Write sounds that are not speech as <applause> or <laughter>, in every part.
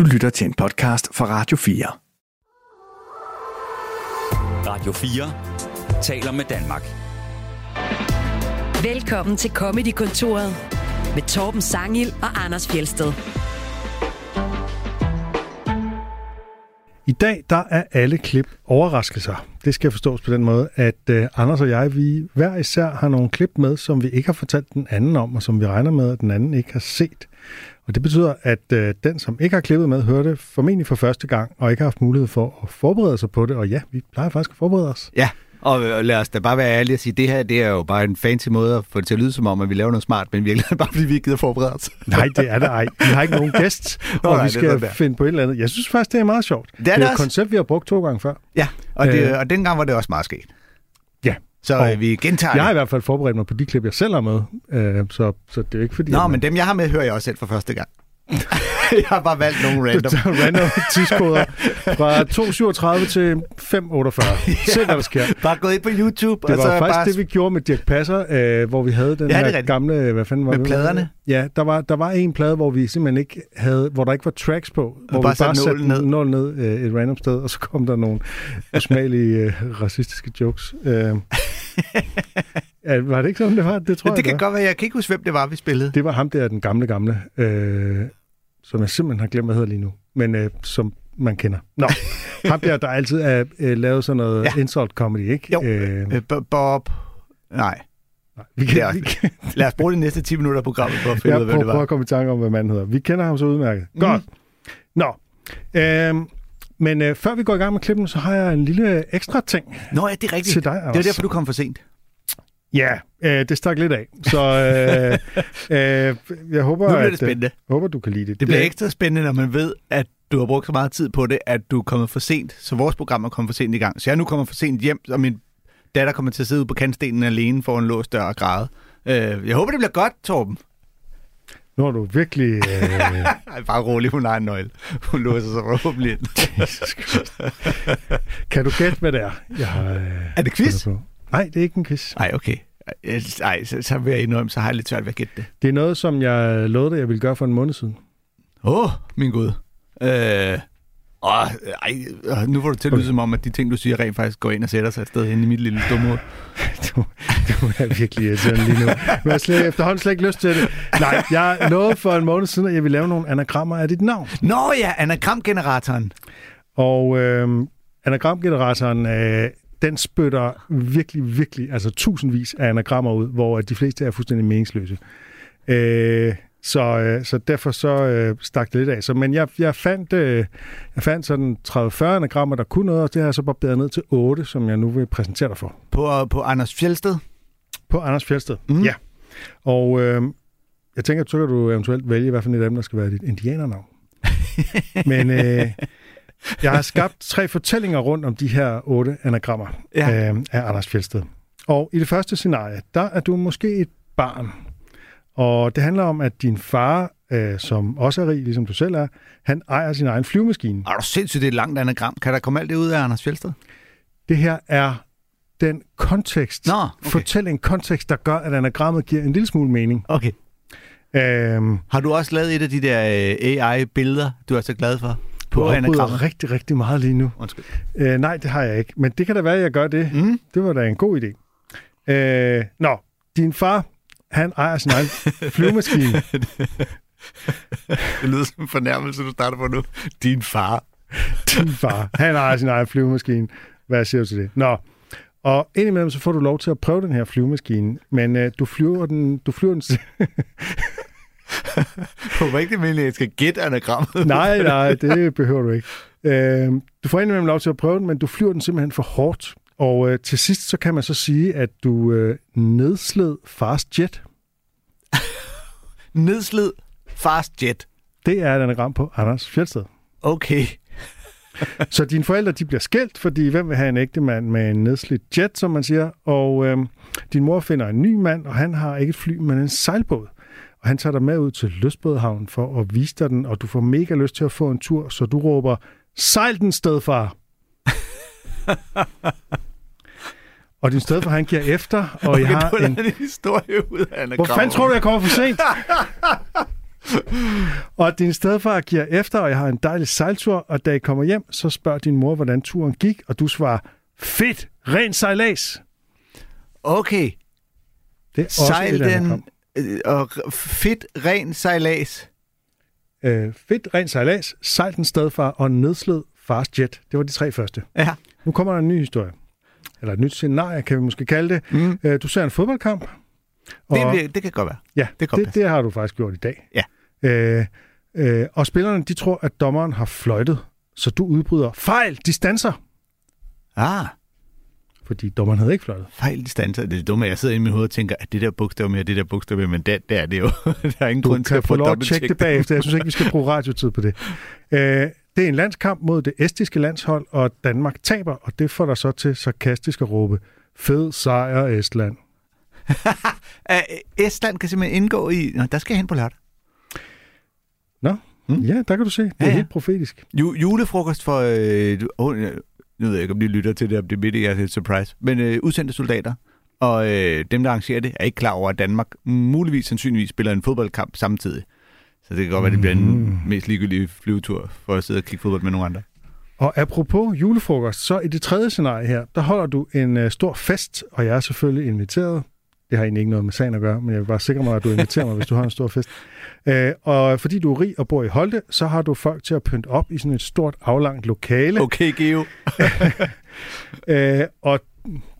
Du lytter til en podcast fra Radio 4. Radio 4 taler med Danmark. Velkommen til Comedy-kontoret med Torben Sangil og Anders Fjelsted. I dag der er alle klip overraskelser. Det skal forstås på den måde, at uh, Anders og jeg, vi hver især har nogle klip med, som vi ikke har fortalt den anden om, og som vi regner med, at den anden ikke har set. Og det betyder, at uh, den, som ikke har klippet med, hører det formentlig for første gang, og ikke har haft mulighed for at forberede sig på det. Og ja, vi plejer faktisk at forberede os. Ja, og lad os da bare være ærlige og sige, det her det er jo bare en fancy måde at få det til at lyde som om, at vi laver noget smart, men virkelig bare fordi vi ikke gider forberede os. Nej, det er det ej. Vi har ikke nogen gæst, <laughs> Nå, og nej, vi skal der. finde på et eller andet. Jeg synes faktisk, det er meget sjovt. Det er det er et også. koncept, vi har brugt to gange før. Ja, og, det, Øh. og dengang var det også meget sket. Ja. Så Og øh, vi gentager Jeg har i hvert fald forberedt mig på de klip, jeg selv har med, øh, så, så det er ikke fordi... Nå, man- men dem jeg har med, hører jeg også selv for første gang. <laughs> jeg har bare valgt nogle random. random <laughs> tidskoder fra 2.37 til 5.48. <laughs> Se, hvad der sker. Bare gået ind på YouTube, Det og så var faktisk bare... det, vi gjorde med Dirk Passer, øh, hvor vi havde den Ja, det er her gamle... Hvad fanden var Med det? pladerne? Ja, der var, der var en plade, hvor vi simpelthen ikke havde... Hvor der ikke var tracks på. Hvor bare vi bare satte ned. nålen ned øh, et random sted, og så kom der nogle usmagelige øh, racistiske jokes. Øh, ja, var det ikke sådan, det var? Det tror Ja, jeg, det kan var. godt være, jeg kan ikke huske, hvem det var, vi spillede. Det var ham der, den gamle gamle, øh, som jeg simpelthen har glemt, hvad hedder lige nu, men øh, som man kender. Nå, ham der, der altid er øh, lavet sådan noget ja. Ja. insult comedy, ikke? Jo. Øh, Øh, Bo- Bob... Nej, nej, vi er kan, også- vi kan lad os bruge de næste 10 minutter af programmet for at finde jeg ud af, hvem det var. at komme i tanke om, hvad manden hedder. Vi kender ham så udmærket. Mm. Godt. Nå, øh, men øh, før vi går i gang med klippen, så har jeg en lille ekstra ting Nå ja, det er rigtigt. til dig, Det var derfor, du kom for sent. Ja, øh, det stak lidt af. Så øh, øh, jeg håber, Nu bliver at, det spændende. Øh, håber, du kan lide det. Det bliver ekstra spændende, når man ved, at du har brugt så meget tid på det, at du er kommet for sent, så vores program er kommet for sent i gang. Så jeg er nu kommet for sent hjem, og min datter kommer til at sidde ude på kantstenen alene for en låst dør og græde. Øh, jeg håber, det bliver godt, Torben. Nu har du virkelig... Øh, <laughs> Ej, bare rolig, hun har en nøgle. Hun låser sig forhåbentlig ind. <laughs> Kan du gætte, hvad det er? Jeg har, øh, Er det quiz? på? Nej, det er ikke en quiz. Nej, okay. Nej, så, så vil jeg indrømme, så har jeg lidt svært ved at gætte det. Det er noget, som jeg lovede dig, jeg ville gøre for en måned siden. Åh, oh, min gud. Øh, åh, ej, øh, nu får du til at lyde som om, at de ting, du siger, rent faktisk går ind og sætter sig et sted hen i mit lille dumme. <laughs> Du, du er virkelig irriterende lige nu. Men jeg slet, efterhånden slet ikke lyst til det. Nej, jeg lovede for en måned siden, at jeg ville lave nogle anagrammer af dit navn. Nå ja, anagramgeneratoren. Og øh, anagramgeneratoren, øh, den spytter virkelig, virkelig, altså tusindvis af anagrammer ud, hvor de fleste er fuldstændig meningsløse. Øh, så, øh, så derfor så øh, stak det lidt af. Så, men jeg, jeg, fandt, øh, jeg fandt sådan 30-40 anagrammer, der kunne noget, og det har jeg så barberet ned til 8, som jeg nu vil præsentere dig for. På, på Anders Fjelsted. På Anders Fjeldsted. Mhm. Ja. Og øh, jeg tænker, så kan du eventuelt vælge, hvad for et af dem, der skal være dit indianernavn. <laughs> Men øh, jeg har skabt tre fortællinger rundt om de her otte anagrammer Ja. øh, af Anders Fjeldsted. Og i det første scenarie, der er du måske et barn. Og det handler om, at din far, øh, som også er rig, ligesom du selv er, han ejer sin egen flyvemaskine. Er du sindssygt, det er et langt anagram. Kan der komme alt det ud af Anders Fjelsted? Det her er den kontekst, Nå, okay. fortælling, kontekst, der gør, at anagrammet giver en lille smule mening. Okay. Øhm, Har du også lavet et af de der øh, AI-billeder, du er så glad for? Du På afbryder anagrammet? rigtig, rigtig meget lige nu. Undskyld. Øh, nej, det har jeg ikke. Men det kan da være, at jeg gør det. Mm? Det var da en god idé. Øh, nå, din far, han ejer sin egen <laughs> flyvemaskine. Det lyder som en fornærmelse, du starter på nu. Din far. Din far, han ejer sin egen flyvemaskine. Hvad siger du til det? Nå, og indimellem så får du lov til at prøve den her flyvemaskine, men øh, du flyver den... Du flyver den <laughs> <laughs> Håber ikke, det er at jeg skal gætte anagrammet. nej, <laughs> nej, det behøver du ikke. Øh, du får indimellem lov til at prøve den, men du flyver den simpelthen for hårdt. Og øh, til sidst så kan man så sige, at du øh, nedsled fast jet. <laughs> Nedslid fast jet. Det er et anagram på Anders Fjeldsted. Okay. <laughs> Så dine forældre de bliver skilt, fordi hvem vil have en ægte mand med en nedslidt jet, som man siger. Og øhm, din mor finder en ny mand, og han har ikke et fly, men en sejlbåd. Og han tager dig med ud til Lystbådehavn for at vise dig den, og du får mega lyst til at få en tur, så du råber, sejl den stedfar! <laughs> og din stedfar, han giver efter, og Okay, jeg har en... en historie ud af. Hvor fanden tror du, jeg kommer for sent? <laughs> Og din stedfar giver efter, og jeg har en dejlig sejltur, og da I kommer hjem, så spørger din mor, hvordan turen gik, og du svarer, fedt, ren sejlads. Okay. Det er også Sejl et den, og r- fedt, ren sejlads. Øh, fedt, ren sejlads, sejl den stedfar og nedsled fars jet. Det var de tre første. Ja. Nu kommer der en ny historie. Eller et nyt scenarie, kan vi måske kalde det. Mm. Øh, du ser en fodboldkamp. Det, det, det kan godt være. Ja, Det det, det har du faktisk gjort i dag. Ja. Øh, øh, og spillerne, de tror, at dommeren har fløjtet, så du udbryder fejl, distancer, Ah, fordi dommeren havde ikke fløjtet. fejl distancer. Det er dumt, at jeg sidder inde i mit hoved og tænker, at det der bogstav med, det der bogstav med, men det, det er det jo. <laughs> der er ingen Du grund til at få lov at tjekke det bagefter. Jeg synes ikke, vi skal bruge radiotid på det. <laughs> Øh, det er en landskamp mod det estiske landshold, og Danmark taber, og det får dig så til sarkastisk at råbe, fed sejr Estland. <laughs> Estland kan simpelthen indgå i... Nå, der skal jeg hen på lørdag. Mm. Ja, der kan du se. Det er Ja, ja. helt profetisk. Ju- julefrokost for... Øh, nu ved jeg ikke, om de lytter til det, om det er midt i jeres surprise. Men øh, udsendte soldater. Og øh, dem, der arrangerer det, er ikke klar over, at Danmark muligvis sandsynligvis spiller en fodboldkamp samtidig. Så det kan godt være, det bliver Mm. en mest ligegyldige flyvetur for at sidde og kigge fodbold med nogle andre. Og apropos julefrokost, så i det tredje scenarie her, der holder du en øh, stor fest, og jeg er selvfølgelig inviteret. Det har egentlig ikke noget med sagen at gøre, men jeg vil bare sikre mig, at du inviterer mig, hvis du har en stor fest. <laughs> Øh, og fordi du er rig og bor i Holte, så har du folk til at pynte op i sådan et stort aflangt lokale. Okay, Geo. <laughs> Øh, og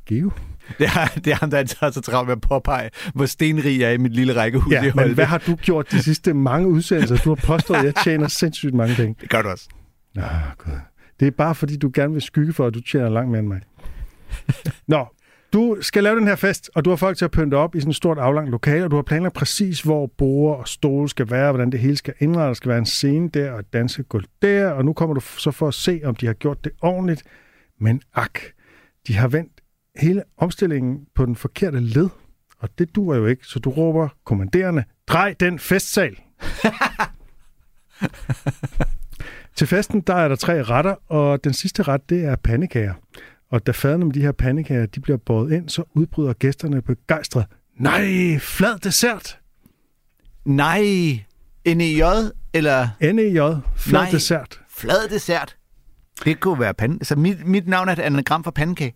Geo? Det er, det er ham, der altid har så travlt med at påpege, hvor stenrig jeg er i mit lille rækkehus i Ja, men Holte. hvad har du gjort de sidste mange udsendelser? Du har påstået, at jeg tjener sindssygt mange penge. Det gør du også. Nå, God. Det er bare fordi, du gerne vil skygge for, at du tjener langt mere end mig. Nå, du skal lave den her fest, og du har folk til at pynte op i sådan et stort aflangt lokale, og du har planlagt præcis, hvor borde og stole skal være, hvordan det hele skal indrettes. Der skal være en scene der og et dansegulv der, og nu kommer du så for at se, om de har gjort det ordentligt. Men ak, de har vendt hele omstillingen på den forkerte led, og det duer jo ikke, så du råber kommanderende, drej den festsal! <laughs> Til festen, der er der tre retter, og den sidste ret, det er pandekager. Og da fadene med de her pandekager, de bliver båret ind, så udbryder gæsterne begejstret. Nej, flad dessert! Nej, NEJ eller NEJ, flad Nej. dessert. flad dessert. Det kunne være pande. Så mit, mit navn er et anagram for pandekage.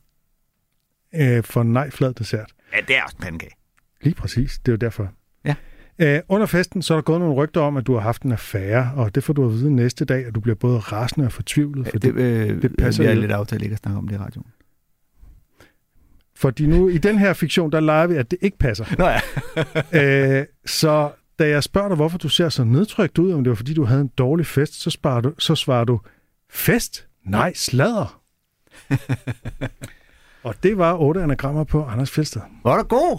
Øh, for nej, flad dessert. Ja, det er også pandekage. Lige præcis, det er jo derfor. Ja. Øh, under festen, så er der gået nogle rygter om, at du har haft en affære, og det får du at vide næste dag, at du bliver både rasende og fortvivlet. Fordi, Det, øh, det passer vi har lidt aftalt ikke at snakke om det i radioen. fordi nu i den her fiktion, der leger vi, at det ikke passer. Nå ja. <laughs> øh, så da jeg spørger dig, hvorfor du ser så nedtrykt ud, om det var fordi, du havde en dårlig fest, så, sparer du, så svarer du, fest? Nej, sladder. <laughs> og det var otte anagrammer på Anders Fjeldsted. Var du god?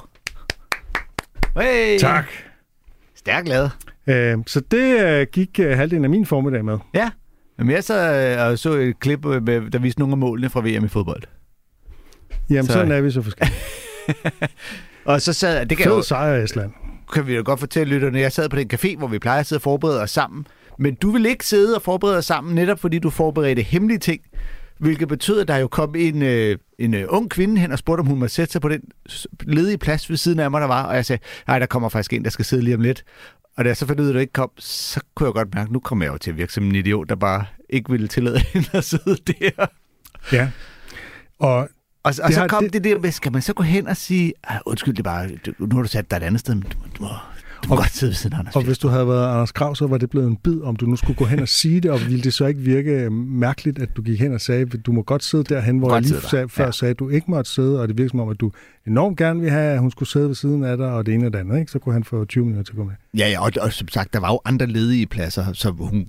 Hey. Tak. Stærk lavet. Øh, så det øh, gik øh, halvdelen af min formiddag med. Ja. Men jeg så, øh, og så et klip, øh, med, der viste nogle af målene fra VM i fodbold. Jamen, Så- så... sådan er vi så forskellige. <laughs> Og så sad, det kan, Fed jo, sejr, Estland. kan vi jo godt fortælle lytterne, jeg sad på den café, hvor vi plejer at sidde og forberede os sammen. Men du vil ikke sidde og forberede os sammen, netop fordi du forberedte hemmelige ting. Hvilket betød, at der jo kom en, øh, en øh, ung kvinde hen og spurgte, om hun måtte sætte sig på den ledige plads ved siden af mig, der var. Og jeg sagde, nej, der kommer faktisk en, der skal sidde lige om lidt. Og da jeg så fandt ud af, at det ikke kom, så kunne jeg godt mærke, at nu kommer jeg jo til at virke som en idiot, der bare ikke ville tillade <laughs> hende at sidde der. Ja. Og Og, og Det så har- kom det- det, der med, skal man så gå hen og sige, "Ej, undskyld, det bare, du, nu har du sat dig et andet sted, men du, du du må Og- godt sidde ved siden af Anders Og Fjeld." hvis du havde været Anders Krav, så var det blevet en bid, om du nu skulle gå hen og sige det, og ville det så ikke virke mærkeligt, at du gik hen og sagde, du må godt sidde derhen, hvor Godt jeg lige sag, før Ja. sagde, at du ikke måtte sidde, og det virker som om, at du enormt gerne ville have, at hun skulle sidde ved siden af dig, og det ene og det andet, ikke? så kunne han få 20 minutter til at gå med. Ja, ja og, og som sagt, der var jo andre ledige pladser, så hun,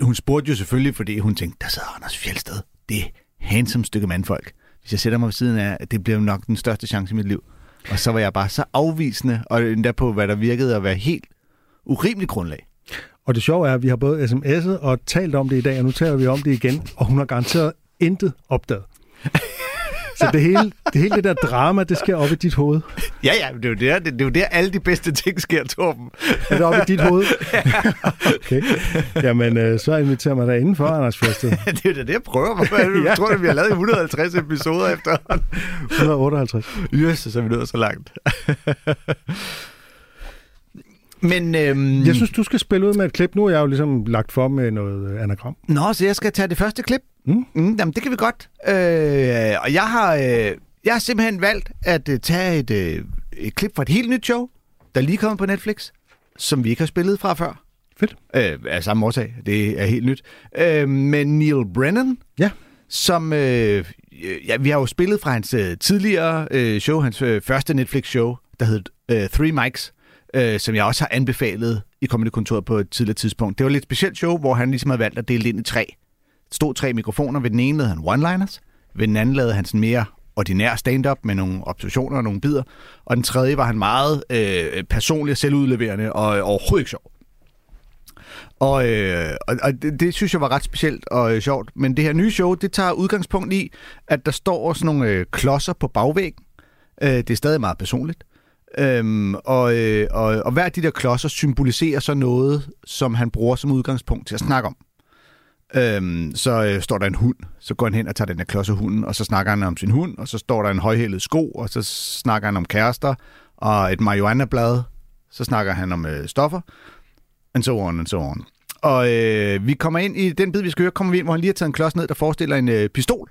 hun spurgte jo selvfølgelig, fordi hun tænkte, der sidder Anders Fjeldsted. Det handsome stykke mandfolk. Hvis jeg sætter mig ved siden af, det bliver nok den største chance i mit liv. Og så var jeg bare så afvisende, og endda på, hvad der virkede at være helt urimeligt grundlag. Og det sjove er, at vi har både sms'et og talt om det i dag, og nu taler vi om det igen, og hun har garanteret intet opdaget. Så det hele, det hele det der drama, det sker op i dit hoved. Ja, ja, det er jo der, det, det er jo der alle de bedste ting sker, Torben. Er det op i dit hoved? okay. Jamen, øh, så inviterer mig der indenfor, Anders Fjeldsted. <laughs> det er jo da det, jeg prøver. Er du <laughs> Ja. tror, at vi har lavet 150 episoder efter? 158. Yes, så er vi nået så langt. Men, øhm, Jeg synes, du skal spille ud med et klip. Nu er jeg jo ligesom lagt for med noget øh, anagram. Nå, så jeg skal tage det første klip? Mm. Mm, jamen, det kan vi godt. Øh, og jeg har, øh, jeg har simpelthen valgt at øh, tage et, øh, et klip fra et helt nyt show, der lige er kommet på Netflix, som vi ikke har spillet fra før. Fedt. Øh, af samme årsag. Det er helt nyt. Øh, med Neil Brennan, Ja. som... Øh, ja, vi har jo spillet fra hans øh, tidligere øh, show, hans øh, første Netflix-show, der hed øh, Three Mics, øh, som jeg også har anbefalet i kommende Kontoret på et tidligere tidspunkt. Det var et lidt specielt show, hvor han ligesom havde valgt at dele det ind i tre. Der stod tre mikrofoner. Ved den ene lavede han one-liners. Ved den anden lavede han sådan mere ordinær stand-up med nogle observationer og nogle bider, Og den tredje var han meget øh, personlig og selvudleverende og overhovedet ikke sjov. Og, øh, og, og det, det synes jeg var ret specielt og øh, sjovt. Men det her nye show, det tager udgangspunkt i, at der står sådan nogle øh, klodser på bagvæggen. Øh, det er stadig meget personligt. Øhm, og, øh, og, og hver af de der klodser symboliserer så noget, som han bruger som udgangspunkt til at snakke om. Øhm, så øh, står der en hund, så går han hen og tager den der klods af hunden, og så snakker han om sin hund, og så står der en højhældet sko, og så snakker han om kærester, og et marihuana-blad, så snakker han om øh, stoffer, and so on, and so on. Og øh, vi kommer ind i den bid, vi skal høre, kommer vi ind, hvor han lige har taget en klods ned, der forestiller en øh, pistol.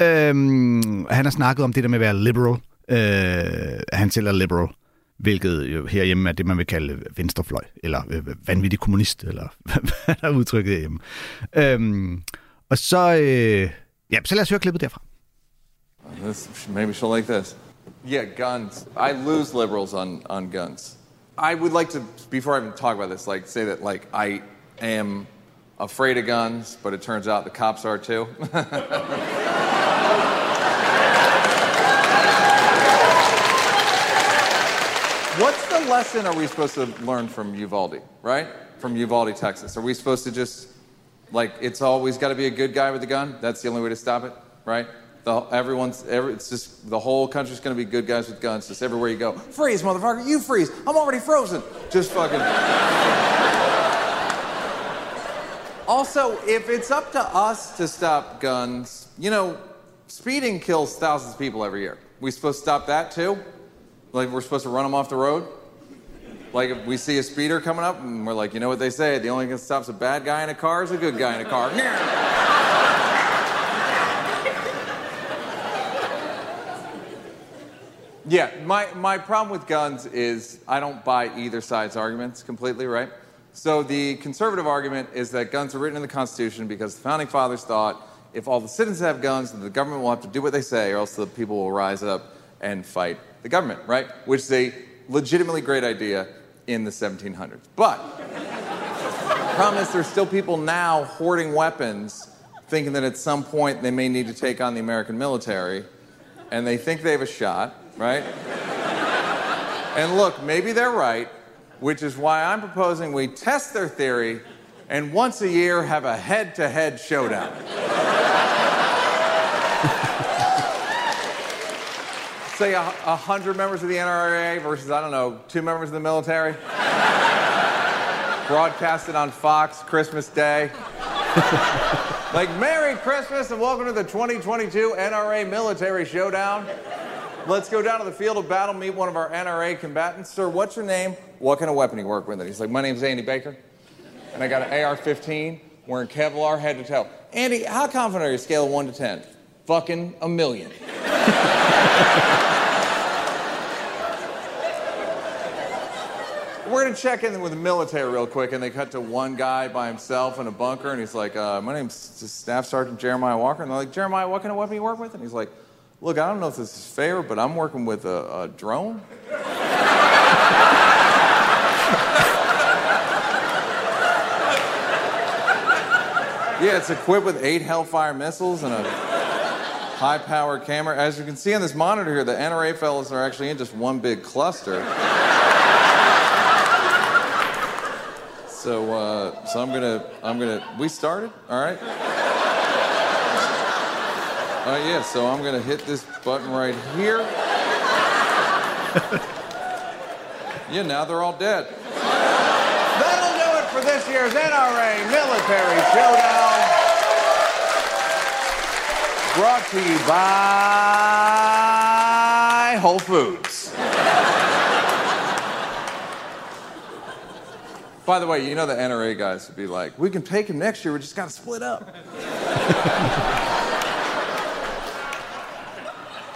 Øhm, han har snakket om det der med at være liberal. Øh, han selv er liberal, hvilket jo herhjemme er det, man vil kalde venstrefløj, eller øh, vanvittig kommunist, eller <laughs> hvad der er udtrykket herhjemme. Øhm, og så, øh, ja, så lad os høre klippet derfra. This, maybe she'll like this. Yeah, guns. I lose liberals on, on guns. I would like to, before I even talk about this, like say that like I am afraid of guns, but it turns out the cops are too. <laughs> What's the lesson are we supposed to learn from Uvalde, right? From Uvalde, Texas. Are we supposed to just, like, it's always got to be a good guy with a gun? That's the only way to stop it, right? The, everyone's, every, it's just, the whole country's going to be good guys with guns, just everywhere you go. Freeze, motherfucker, you freeze. I'm already frozen. Just fucking. <laughs> also, if it's up to us to stop guns, you know, speeding kills thousands of people every year. We supposed to stop that too? Like we're supposed to run them off the road? Like if we see a speeder coming up and we're like, you know what they say, the only thing that stops a bad guy in a car is a good guy in a car. <laughs> yeah, my, my problem with guns is I don't buy either side's arguments completely, right? So the conservative argument is that guns are written in the Constitution because the founding fathers thought if all the citizens have guns, then the government will have to do what they say, or else the people will rise up and fight the government, right? Which is a legitimately great idea in the 1700s. But the problem is there's still people now hoarding weapons, thinking that at some point they may need to take on the American military, and they think they have a shot, right? and look, maybe they're right, which is why I'm proposing we test their theory and once a year have a head to head showdown. Say a, a hundred members of the NRA versus, I don't know, two members of the military. Broadcasted on Fox Christmas Day. <laughs> like, Merry Christmas and welcome to the 2022 NRA Military Showdown. Let's go down to the field of battle, meet one of our NRA combatants. Sir, what's your name? What kind of weapon do you work with? And he's like, My name's Andy Baker, and I got an AR 15, wearing Kevlar head to toe. Andy, how confident are you, scale of 1 to 10? Fucking a million. We're gonna check in with the military real quick, and they cut to one guy by himself in a bunker, and he's like, uh, "My name's Staff Sergeant Jeremiah Walker," and they're like, "Jeremiah, what kind of weapon you work with?" And he's like, "Look, I don't know if this is fair, but I'm working with a, a drone." <laughs> yeah, it's equipped with eight Hellfire missiles and a high-powered camera. As you can see on this monitor here, the NRA fellows are actually in just one big cluster. So, uh, so I'm gonna, I'm gonna. We started, all right. Oh yeah, so I'm gonna hit this button right here. yeah, now they're all dead. That'll do it for this year's NRA Military Showdown. Brought to you by Whole Foods. By the way, you know the NRA guys would be like, we can take him next year, we just got to split up.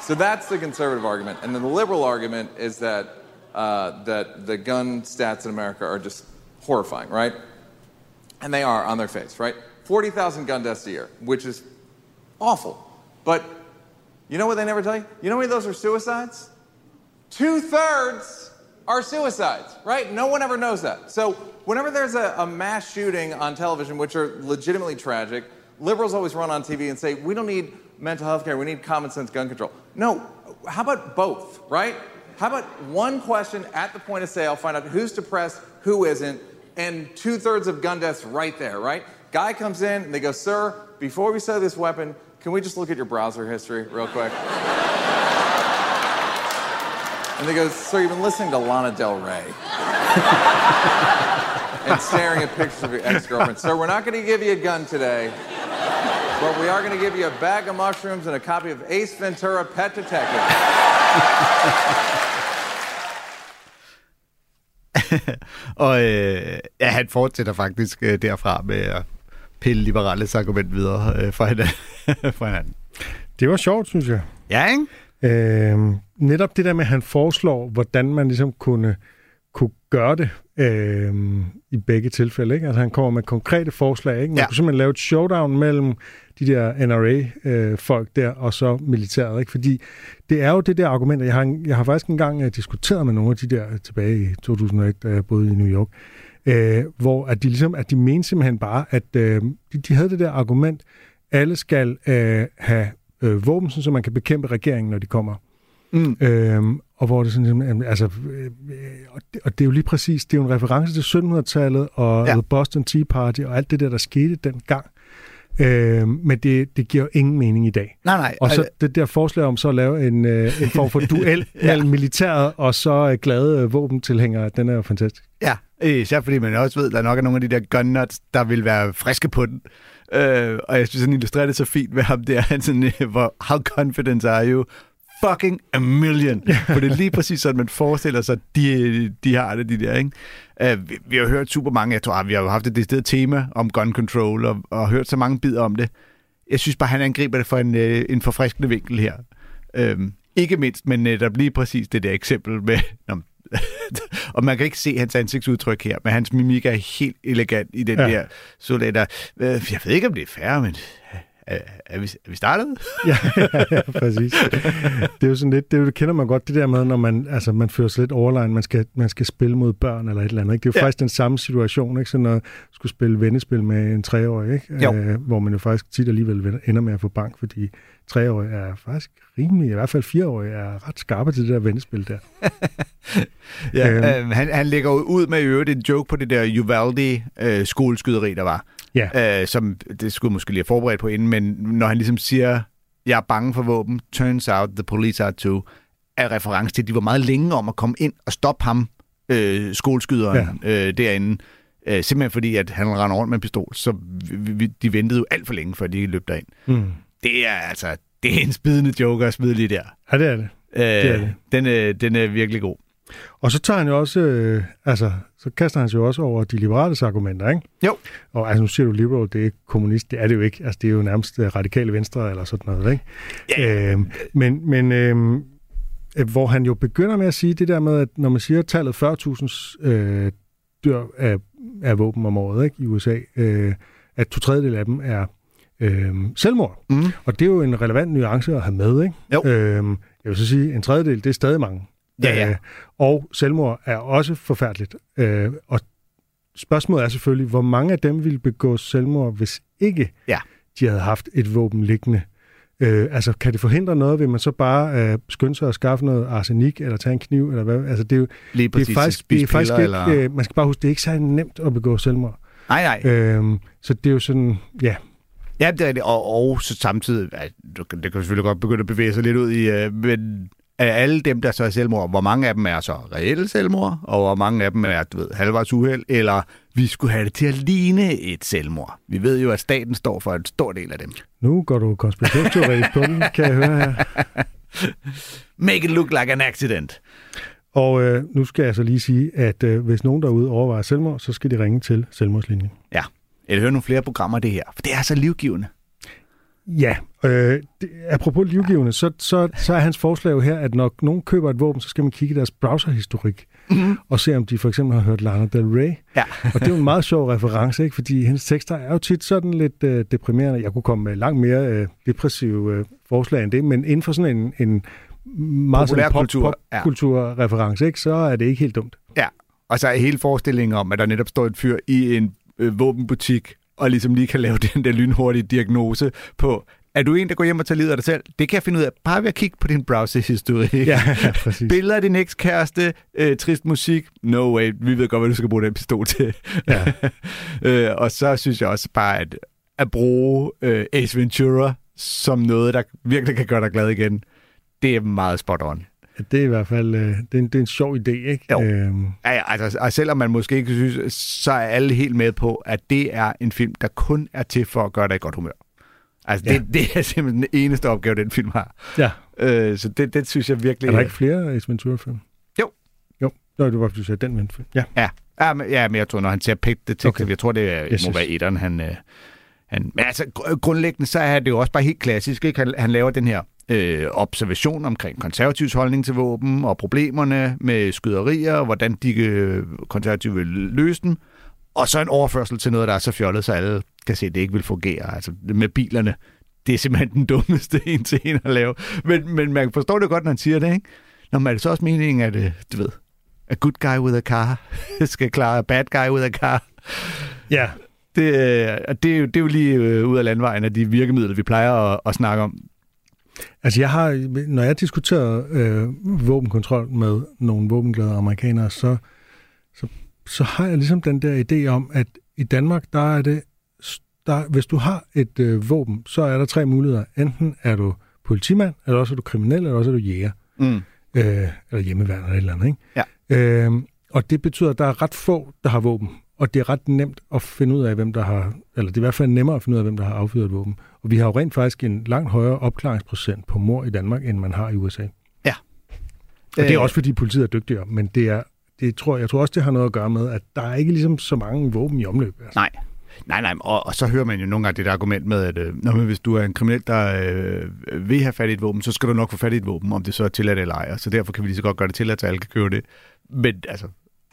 so that's the conservative argument. And then the liberal argument is that, uh, that the gun stats in America are just horrifying, right? And they are on their face, right? 40,000 gun deaths a year, which is awful. But you know what they never tell you? You know how those are suicides? Two thirds are suicides, right? No one ever knows that. So whenever there's a, a, mass shooting on television, which are legitimately tragic, liberals always run on TV and say, we don't need mental health care, we need common sense gun control. No, how about both, right? How about one question at the point of sale, find out who's depressed, who isn't, and two thirds of gun deaths right there, right? Guy comes in and they go, sir, before we sell this weapon, can we just look at your browser history real quick? and they go, sir, you've been listening to Lana Del Rey. <laughs> and staring at pictures of your ex-girlfriend. Sir, we're not going to give you a gun today, but we are going to give you a bag of mushrooms and a copy of Ace Ventura Pet Detective. <laughs> og øh, ja, han fortsætter faktisk øh, derfra med at pille liberale argument videre øh, fra, hinanden, <laughs> fra hinanden. Det var sjovt, synes jeg. Ja, ikke? Øh, netop det der med, at han foreslår, hvordan man ligesom kunne, kunne gøre det øh, i begge tilfælde. Ikke? Altså han kommer med konkrete forslag. Ikke? Man ja. kunne simpelthen lave et showdown mellem de der NRA-folk øh, der, og så militæret. Ikke? Fordi det er jo det der argument, jeg har, jeg har faktisk engang uh, diskuteret med nogle af de der tilbage i 2001, da jeg boede i New York, øh, hvor at de, ligesom, at de mente simpelthen bare, at øh, de, de havde det der argument, alle skal øh, have øh, våben, så man kan bekæmpe regeringen, når de kommer. Mm. Øhm, og hvor det sådan, altså, øh, og, det, og det er jo lige præcis, det er jo en reference til 1700-tallet og ja. Boston Tea Party og alt det der, der skete dengang. Øh, men det, det giver jo ingen mening i dag. Nej, nej. Og så det der forslag om så at lave en, øh, en form for duel <laughs> ja. mellem militæret og så øh, glade øh, våbentilhængere, den er jo fantastisk. Ja, især fordi man også ved, at der nok er nogle af de der gun nuts, der vil være friske på den. Øh, og jeg synes, han illustrerer det så fint ved ham der, <laughs> han sådan, hvor, how confident are you? Fucking a million. For det er lige præcis sådan, man forestiller sig, de, de har det, de der, ikke? Uh, vi, vi har hørt super mange, jeg tror, ah, vi har haft et sted tema om gun control, og, og hørt så mange bidder om det. Jeg synes bare, han angriber det for en, uh, en forfriskende vinkel her. Uh, ikke mindst, men netop lige præcis det der eksempel med, <laughs> og man kan ikke se hans ansigtsudtryk her, men hans mimik er helt elegant i den ja. der soldater. Øh, jeg ved ikke, om det er færre, men er, er, vi, er vi startet? ja, ja, ja, præcis. Det er jo sådan lidt, det, det kender man godt, det der med, når man, altså, man fører sig lidt overlegen, man skal, man skal spille mod børn eller et eller andet. Ikke? Det er jo ja. faktisk den samme situation, ikke? Så når skulle spille vennespil med en treårig, ikke? Jo. Øh, hvor man jo faktisk tit alligevel ender med at få bank, fordi treårige er faktisk rimelig, i hvert fald fireårige er ret skarpe til det der vendespil der. <laughs> ja, øhm, øh, han, han lægger ud med øvrigt en joke på det der Uvalde øh, skoleskyderi, der var. Ja. Øh, som det skulle måske lige have forberedt på inden, men når han ligesom siger, jeg er bange for våben, turns out the police are too, er reference til, at de var meget længe om at komme ind og stoppe ham, øh, skoleskyderen, ja. øh, derinde. Øh, simpelthen fordi, at han rendte rundt med en pistol, så vi, vi, de ventede jo alt for længe, før de løb derind. Mm. Det er altså, det er en spidende joke at smide lige der. Ja, det er det. Øh, det er det. Den, er, den er virkelig god. Og så tager han jo også, øh, altså, så kaster han sig jo også over de liberale argumenter, ikke? Jo. Og altså, nu siger du liberal, det er kommunist, det er det jo ikke. Altså, det er jo nærmest øh, radikale venstre eller sådan noget, ikke? Ja. Øh, men, men øh, hvor han jo begynder med at sige det der med, at når man siger tallet 40.000 øh, dør af, af våben om året ikke, i USA, øh, at to tredjedel af dem er øh, selvmord. Mm. Og det er jo en relevant nuance at have med, ikke? Jo. Øh, jeg vil så sige, en tredjedel, det er stadig mange. Ja, ja. Øh, og selvmord er også forfærdeligt. Øh, og spørgsmålet er selvfølgelig, hvor mange af dem ville begå selvmord, hvis ikke ja. de havde haft et våben liggende? Øh, altså, kan det forhindre noget, vil man så bare øh, skynde sig at skaffe noget arsenik, eller tage en kniv, eller hvad? Altså, det er jo, Lige det er faktisk, det er faktisk ikke, eller... øh, man skal bare huske, det er ikke så nemt at begå selvmord. Nej, nej. Øh, så det er jo sådan, ja, Ja, det er det. Og, og så samtidig, det kan selvfølgelig godt begynde at bevæge sig lidt ud i, øh, men af alle dem, der så er selvmord, hvor mange af dem er så reelle selvmord, og hvor mange af dem er, du ved, halvvejs uheld, eller vi skulle have det til at ligne et selvmord. Vi ved jo, at staten står for en stor del af dem. Nu går du konspirationsteoretisk på den, kan jeg høre her. Make it look like an accident. Og øh, nu skal jeg så lige sige, at øh, hvis nogen derude overvejer selvmord, så skal de ringe til selvmordslinjen. Ja. Eller høre nogle flere programmer det her, for det er så livgivende. Ja, øh, det, apropos livgivende, så, så, så er hans forslag jo her, at når nogen køber et våben, så skal man kigge i deres browserhistorik mm-hmm. og se, om de for eksempel har hørt Lana Del Rey. Ja. og det er jo en meget sjov reference, ikke? fordi hendes tekster er jo tit sådan lidt øh, deprimerende. Jeg kunne komme med langt mere øh, depressive øh, forslag end det, men inden for sådan en, en meget sådan pop, ja. popkulturreference, ikke? så er det ikke helt dumt. Ja, og så er hele forestillingen om, at der netop står et fyr i en øh, våbenbutik, og ligesom lige kan lave <laughs> den der lynhurtige diagnose på, er du en, der går hjem og tager livet af dig selv? Det kan jeg finde ud af, bare ved at kigge på din browserhistorik. Ja, ja <laughs> præcis. Billeder af din ekskæreste, øh, trist musik, no way, vi ved godt, hvad du skal bruge den pistol til. Ja. <laughs> øh, og så synes jeg også bare, at, at bruge øh, Ace Ventura som noget, der virkelig kan gøre dig glad igen, det er meget spot on. Det er i hvert fald øh, det er en, det er en sjov idé, ikke? Jo. Øhm, Ja, ja, altså, og selvom man måske ikke synes, så er alle helt med på, at det er en film, der kun er til for at gøre dig i godt humør. Altså, Ja. det, det er simpelthen den eneste opgave, den film har. ja. Øh, så det, det synes jeg virkelig... Er der ikke flere Ace Ventura-film? Jo. Jo. Nå, det var, fordi du sagde den film. Ja. Ja, ja, men, ja, men jeg tror, når han ser Pick Detective, Okay. jeg tror, det er, Yes, må være etteren, han... Øh, han men altså, gr- grundlæggende, så er det jo også bare helt klassisk, ikke? Han, han laver den her øh, observation omkring konservativs holdning til våben og problemerne med skyderier, og hvordan de øh, konservative vil løse dem. Og så en overførsel til noget, der er så fjollet, så alle kan se, at det ikke vil fungere. Altså med bilerne. Det er simpelthen den dummeste en til en at lave. Men, men man forstår det godt, når han siger det, ikke? Nå, men er det så også meningen, at, øh, du ved, a good guy with a car <laughs> skal klare a bad guy with a car? Ja, Det, øh, det, er det er jo lige øh, ud af landvejen af de virkemidler, vi plejer at, at snakke om. Altså jeg har, når jeg diskuterer øh, våbenkontrol med nogle våbenglade amerikanere, så, så, så har jeg ligesom den der idé om, at i Danmark, der er det, der, hvis du har et øh, våben, så er der tre muligheder. Enten er du politimand, eller også er du kriminel, eller også er du jæger. Mm. øh, eller hjemmeværn eller et eller andet. Ikke? Ja. Øh, og det betyder, at der er ret få, der har våben. Og det er ret nemt at finde ud af, hvem der har, eller det er i hvert fald nemmere at finde ud af, hvem der har affyret et våben. Og vi har jo rent faktisk en langt højere opklaringsprocent på mor i Danmark, end man har i USA. Ja. Og det er Øh. også, fordi politiet er dygtigere, men det er, det tror, jeg tror også, det har noget at gøre med, at der er ikke ligesom så mange våben i omløb. Altså. Nej. Nej, nej, og, og så hører man jo nogle gange det der argument med, at øh, Nå, men hvis du er en kriminel, der øh, vil have fat i et våben, så skal du nok få fat i et våben, om det så er tilladt eller ej. Så derfor kan vi lige så godt gøre det tilladt, så alle kan købe det. Men altså,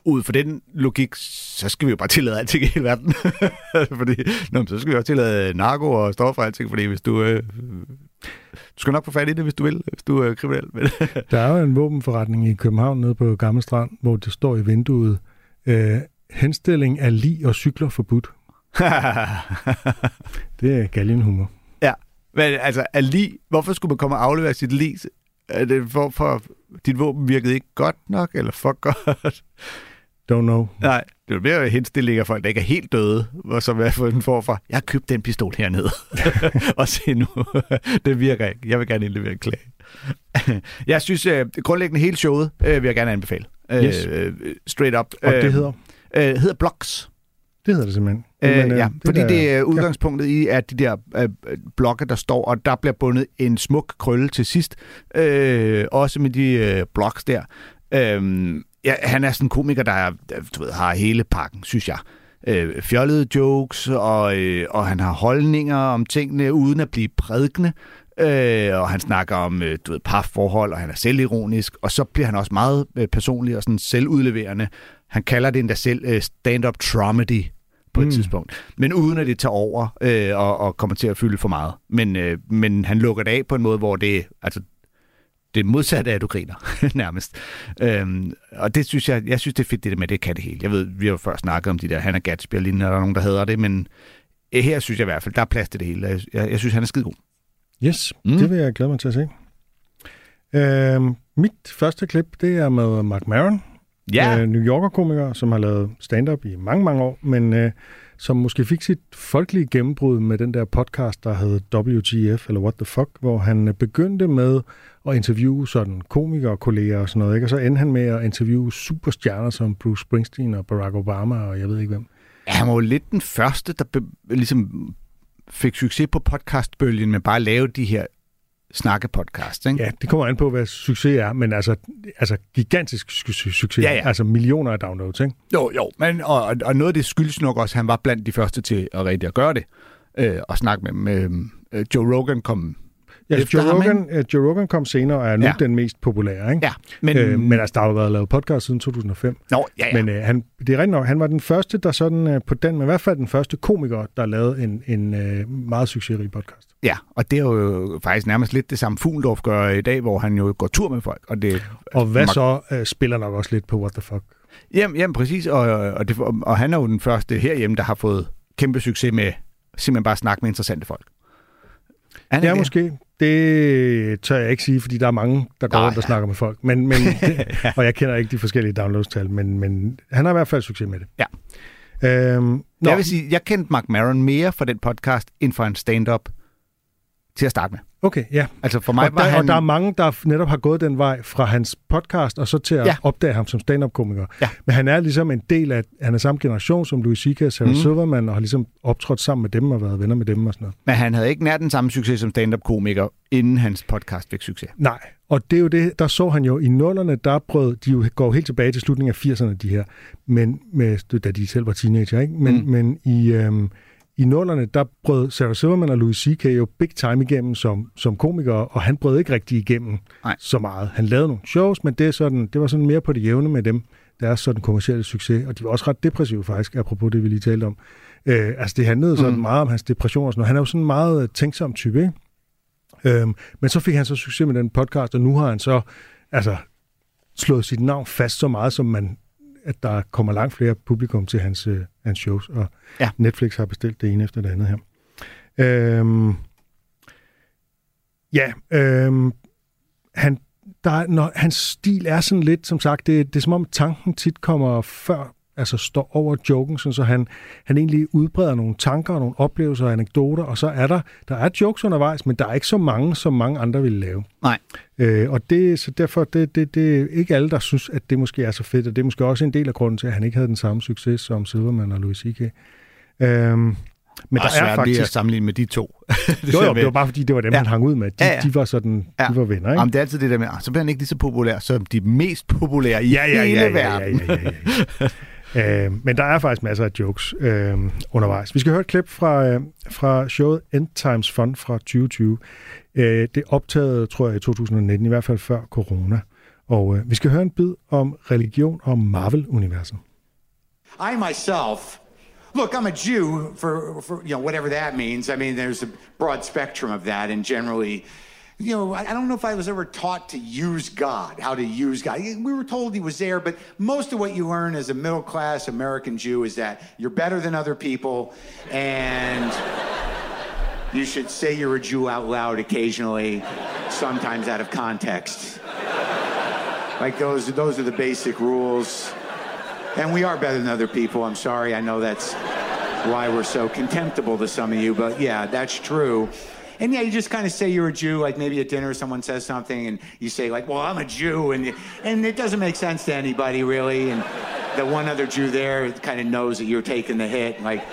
ud fra den logik, så skal vi jo bare tillade alting i hele verden. <laughs> fordi, nå, så skal vi også tillade narko og stoffer og alting, fordi hvis du... Øh, du skal nok få fat i det, hvis du vil, hvis du er kriminel. Men, <laughs> Der er jo en våbenforretning i København nede på Gamle Strand, hvor det står i vinduet, øh, henstilling af lig og cykler forbudt. <laughs> Det er galgenhumor. Ja, men altså, er lige, hvorfor skulle man komme og aflevere sit lig? Er det for, for dit våben virkede ikke godt nok, eller for godt? Don't know. Nej, det er jo mere henstilling af folk, der ikke er helt døde, hvor som er for en form for, jeg har købt den pistol hernede, <laughs> og se nu, <laughs> det virker ikke. Jeg vil gerne indlevere en klage. <laughs> jeg synes, uh, grundlæggende hele showet uh, vil jeg gerne anbefale. Uh, Yes. uh, straight up. Og Øh, det hedder? Uh, hedder Blocks. Det hedder det simpelthen. Øh, Men, øh, ja, fordi der- det er udgangspunktet i, at de der øh, blokke, der står, og der bliver bundet en smuk krølle til sidst, øh, også med de øh, bloks der. Øh, ja, han er sådan en komiker, der er, du ved, har hele pakken, synes jeg. Øh, fjollede jokes, og, øh, og han har holdninger om tingene, uden at blive prædikende. Øh, og han snakker om øh, du ved, parforhold, og han er selvironisk, og så bliver han også meget øh, personlig og sådan selvudleverende. Han kalder det endda selv øh, stand-up traumedy på et mm. tidspunkt. Men uden at det tager over øh, og, og kommer til at fylde for meget. Men, øh, men han lukker det af på en måde, hvor det altså det modsatte af, at du griner, <laughs> nærmest. Øhm, og det synes jeg, jeg synes, det er fedt, det der med, det kan det hele. Jeg ved, vi har jo før snakket om de der Hannah Gatsby og lignende, der er nogen, der hedder det, men her synes jeg i hvert fald, der er plads til det hele. Jeg, jeg, jeg synes, han er skide god. Yes, mm. Det vil jeg glæde mig til at se. Øhm, mit første klip, det er med Mark Maron, øh, New Yorker-komiker, som har lavet stand-up i mange, mange år, men øh, som måske fik sit folkelige gennembrud med den der podcast, der hed WTF, eller What the Fuck, hvor han øh, begyndte med at interviewe sådan komikere og kolleger og sådan noget, ikke? og så endte han med at interviewe superstjerner som Bruce Springsteen og Barack Obama og jeg ved ikke hvem. Ja, han var jo lidt den første, der be, ligesom fik succes på podcastbølgen med bare at lave de her snakkepodcast. Ikke? Ja, det kommer an på, hvad succes er, men altså, altså gigantisk su- succes. Ja, ja. Altså millioner af downloads, ikke? Jo, jo. Men, og, og- og noget af det skyldes nok også, at han var blandt de første til at rigtig at gøre det. Øh, og snakke med, med øh, Joe Rogan kom Ja, efter Joe ham, Rogan, Joe Rogan kom senere og er nu Ja. den mest populære, ikke? Ja, men- øh, men altså, der har jo været lavet podcast siden 2005. Nå, ja, ja. Men øh, han, det er rigtigt nok, han var den første, der sådan øh, på den, men i hvert fald den første komiker, der lavede en, en øh, meget succesrig podcast. Ja, og det er jo faktisk nærmest lidt det samme Fuglendorf gør i dag, hvor han jo går tur med folk. Og, det, Og hvad Mark- så øh, spiller nok også lidt på What the Fuck. Jamen, jamen præcis, og, og, det, og han er jo den første herhjemme, der har fået kæmpe succes med simpelthen bare at snakke med interessante folk. Han Ja, det? måske. Det tør jeg ikke sige, fordi der er mange, der går Nå, rundt og ja. snakker med folk. Men, men, <laughs> og jeg kender ikke de forskellige downloadstal, men, men han har i hvert fald succes med det. Ja. Øhm, Jeg vil sige, jeg kendte Mark Maron mere for den podcast, end for en stand-up til at starte med. Okay, ja. Altså for mig Og var der, han... og der er mange, der netop har gået den vej fra hans podcast, og så til at Ja. opdage ham som stand-up-komiker. Ja. Men han er ligesom en del af, han er samme generation som Louis C.K. og Sarah mm. Silverman, og har ligesom optrådt sammen med dem og været venner med dem og sådan noget. Men han havde ikke nær den samme succes som stand-up-komiker, inden hans podcast fik succes. Nej, og det er jo det, der så han jo i nullerne, der brød, de jo går helt tilbage til slutningen af 80'erne, de her, men med, da de selv var teenager, ikke? Men, mm. men i, øhm, i nullerne, der brød Sarah Silverman og Louis C.K. jo big time igennem som, som komikere, og han brød ikke rigtig igennem Nej. så meget. Han lavede nogle shows, men det, er sådan, det var sådan mere på det jævne med dem, der er sådan kommercielle succes, og de var også ret depressive faktisk, apropos det, vi lige talte om. Øh, altså det handlede sådan Mm. meget om hans depression og sådan noget. Han er jo sådan en meget tænksom type, ikke? Øhm, men så fik han så succes med den podcast, og nu har han så altså, slået sit navn fast så meget, som man, at der kommer langt flere publikum til hans, øh, hans shows, og Ja. Netflix har bestilt det ene efter det andet her. Øhm, ja, øhm, han, der, er- når, hans stil er sådan lidt, som sagt, det, det er som om tanken tit kommer før, altså står over joken, så han, han egentlig udbreder nogle tanker og nogle oplevelser og anekdoter, og så er der, der er jokes undervejs, men der er ikke så mange, som mange andre ville lave. Nej. Øh, og det, så derfor, det, det, det er ikke alle, der synes, at det måske er så fedt, og det er måske også en del af grunden til, at han ikke havde den samme succes som Silverman og Louis C.K. Øhm, men og der er lige at faktisk... sammenligne med de to. <laughs> det Jo, jo, det var bare fordi, det var dem, Ja. han hang ud med. De, Ja, ja, de var sådan, Ja. ja. de var venner, ikke? Jamen, det er altid det der med, ah, så bliver han ikke lige så populær som de mest populære i ja, ja, hele ja, ja, verden. ja, ja, ja, ja. <laughs> øh, men der er faktisk masser af jokes øh, undervejs. Vi skal høre et klip fra, øh, fra showet End Times Fun fra 2020. Øh, det optaget, tror jeg, i 2019, i hvert fald før corona. Og øh, vi skal høre en bid om religion og Marvel-universet. I myself, look, I'm a Jew for, for you know whatever that means. I mean, there's a broad spectrum of that, and generally, you know, I, don't know if I was ever taught to use God, how to use God. We were told He was there, but most of what you learn as a middle class American Jew is that you're better than other people, and <laughs> you should say you're a Jew out loud occasionally, sometimes out of context. Like those, those are the basic rules. And we are better than other people. I'm sorry. I know that's why we're so contemptible to some of you, but yeah, that's true. And yeah, you just kind of say you're a Jew, like maybe at dinner someone says something and you say like, "Well, I'm a Jew," and and it doesn't make sense to anybody really. And the one other Jew there kind of knows that you're taking the hit, like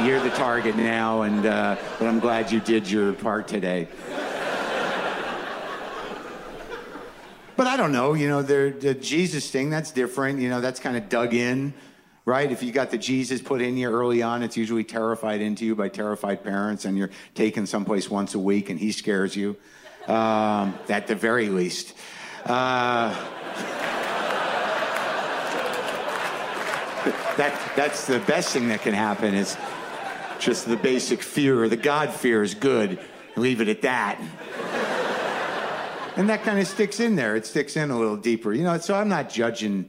you're the target now. And uh, but I'm glad you did your part today. But I don't know, you know, the, the Jesus thing, that's different. You know, that's kind of dug in, right? If you got the Jesus put in you early on, it's usually terrified into you by terrified parents, and you're taken someplace once a week and he scares you, um, at the very least. Uh, <laughs> that, that's the best thing that can happen is just the basic fear, the God fear is good. Leave it at that and that kind of sticks in there. It sticks in a little deeper, you know. So I'm not judging,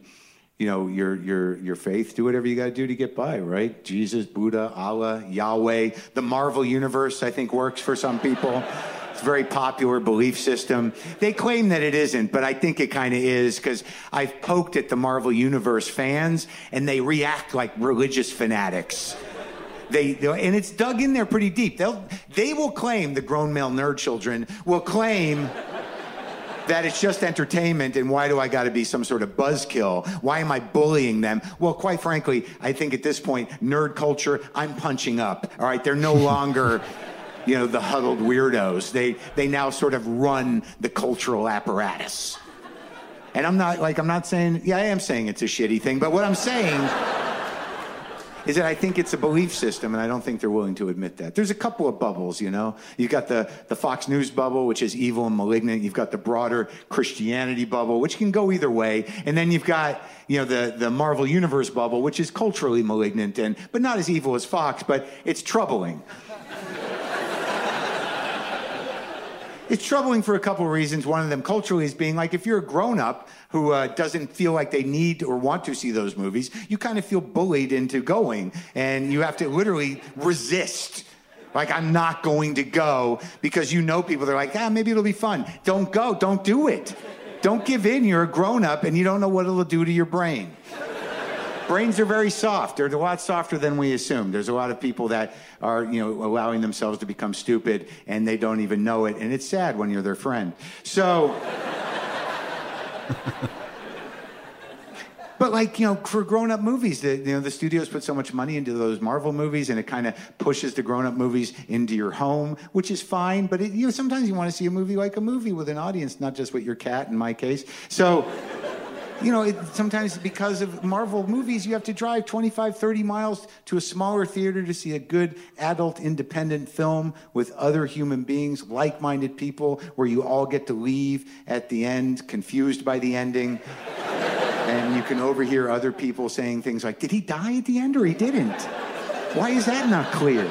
you know, your your your faith. Do whatever you got to do to get by, right? Jesus, Buddha, Allah, Yahweh, the Marvel universe. I think works for some people. It's a very popular belief system. They claim that it isn't, but I think it kind of is because I've poked at the Marvel universe fans, and they react like religious fanatics. They, and it's dug in there pretty deep. They'll they will claim the grown male nerd children will claim that it's just entertainment and why do I got to be some sort of buzzkill? Why am I bullying them? Well, quite frankly, I think at this point, nerd culture, I'm punching up. All right, they're no <laughs> longer you know, the huddled weirdos. They, they now sort of run the cultural apparatus. And I'm not like, I'm not saying, yeah, I am saying it's a shitty thing, but what I'm saying is that I think it's a belief system, and I don't think they're willing to admit that. There's a couple of bubbles, you know. You've got the, the Fox News bubble, which is evil and malignant. You've got the broader Christianity bubble, which can go either way. And then you've got, you know, the, the Marvel Universe bubble, which is culturally malignant, and but not as evil as Fox, but it's troubling. It's troubling for a couple of reasons. One of them culturally is being like if you're a grown up who uh, doesn't feel like they need or want to see those movies, you kind of feel bullied into going and you have to literally resist. Like, I'm not going to go because you know people, they're like, ah, maybe it'll be fun. Don't go, don't do it. Don't give in. You're a grown up and you don't know what it'll do to your brain. Brains are very soft. They're a lot softer than we assume. There's a lot of people that are, you know, allowing themselves to become stupid and they don't even know it. And it's sad when you're their friend. So. <laughs> But like you know, for grown-up movies, the you know the studios put so much money into those Marvel movies, and it kind of pushes the grown-up movies into your home, which is fine. But it, you know, sometimes you want to see a movie like a movie with an audience, not just with your cat. In my case, so you know, it, sometimes because of Marvel movies, you have to drive 25, 30 miles to a smaller theater to see a good adult independent film with other human beings, like minded people, where you all get to leave at the end confused by the ending. <laughs> and you can overhear other people saying things like, Did he die at the end or he didn't? Why is that not clear?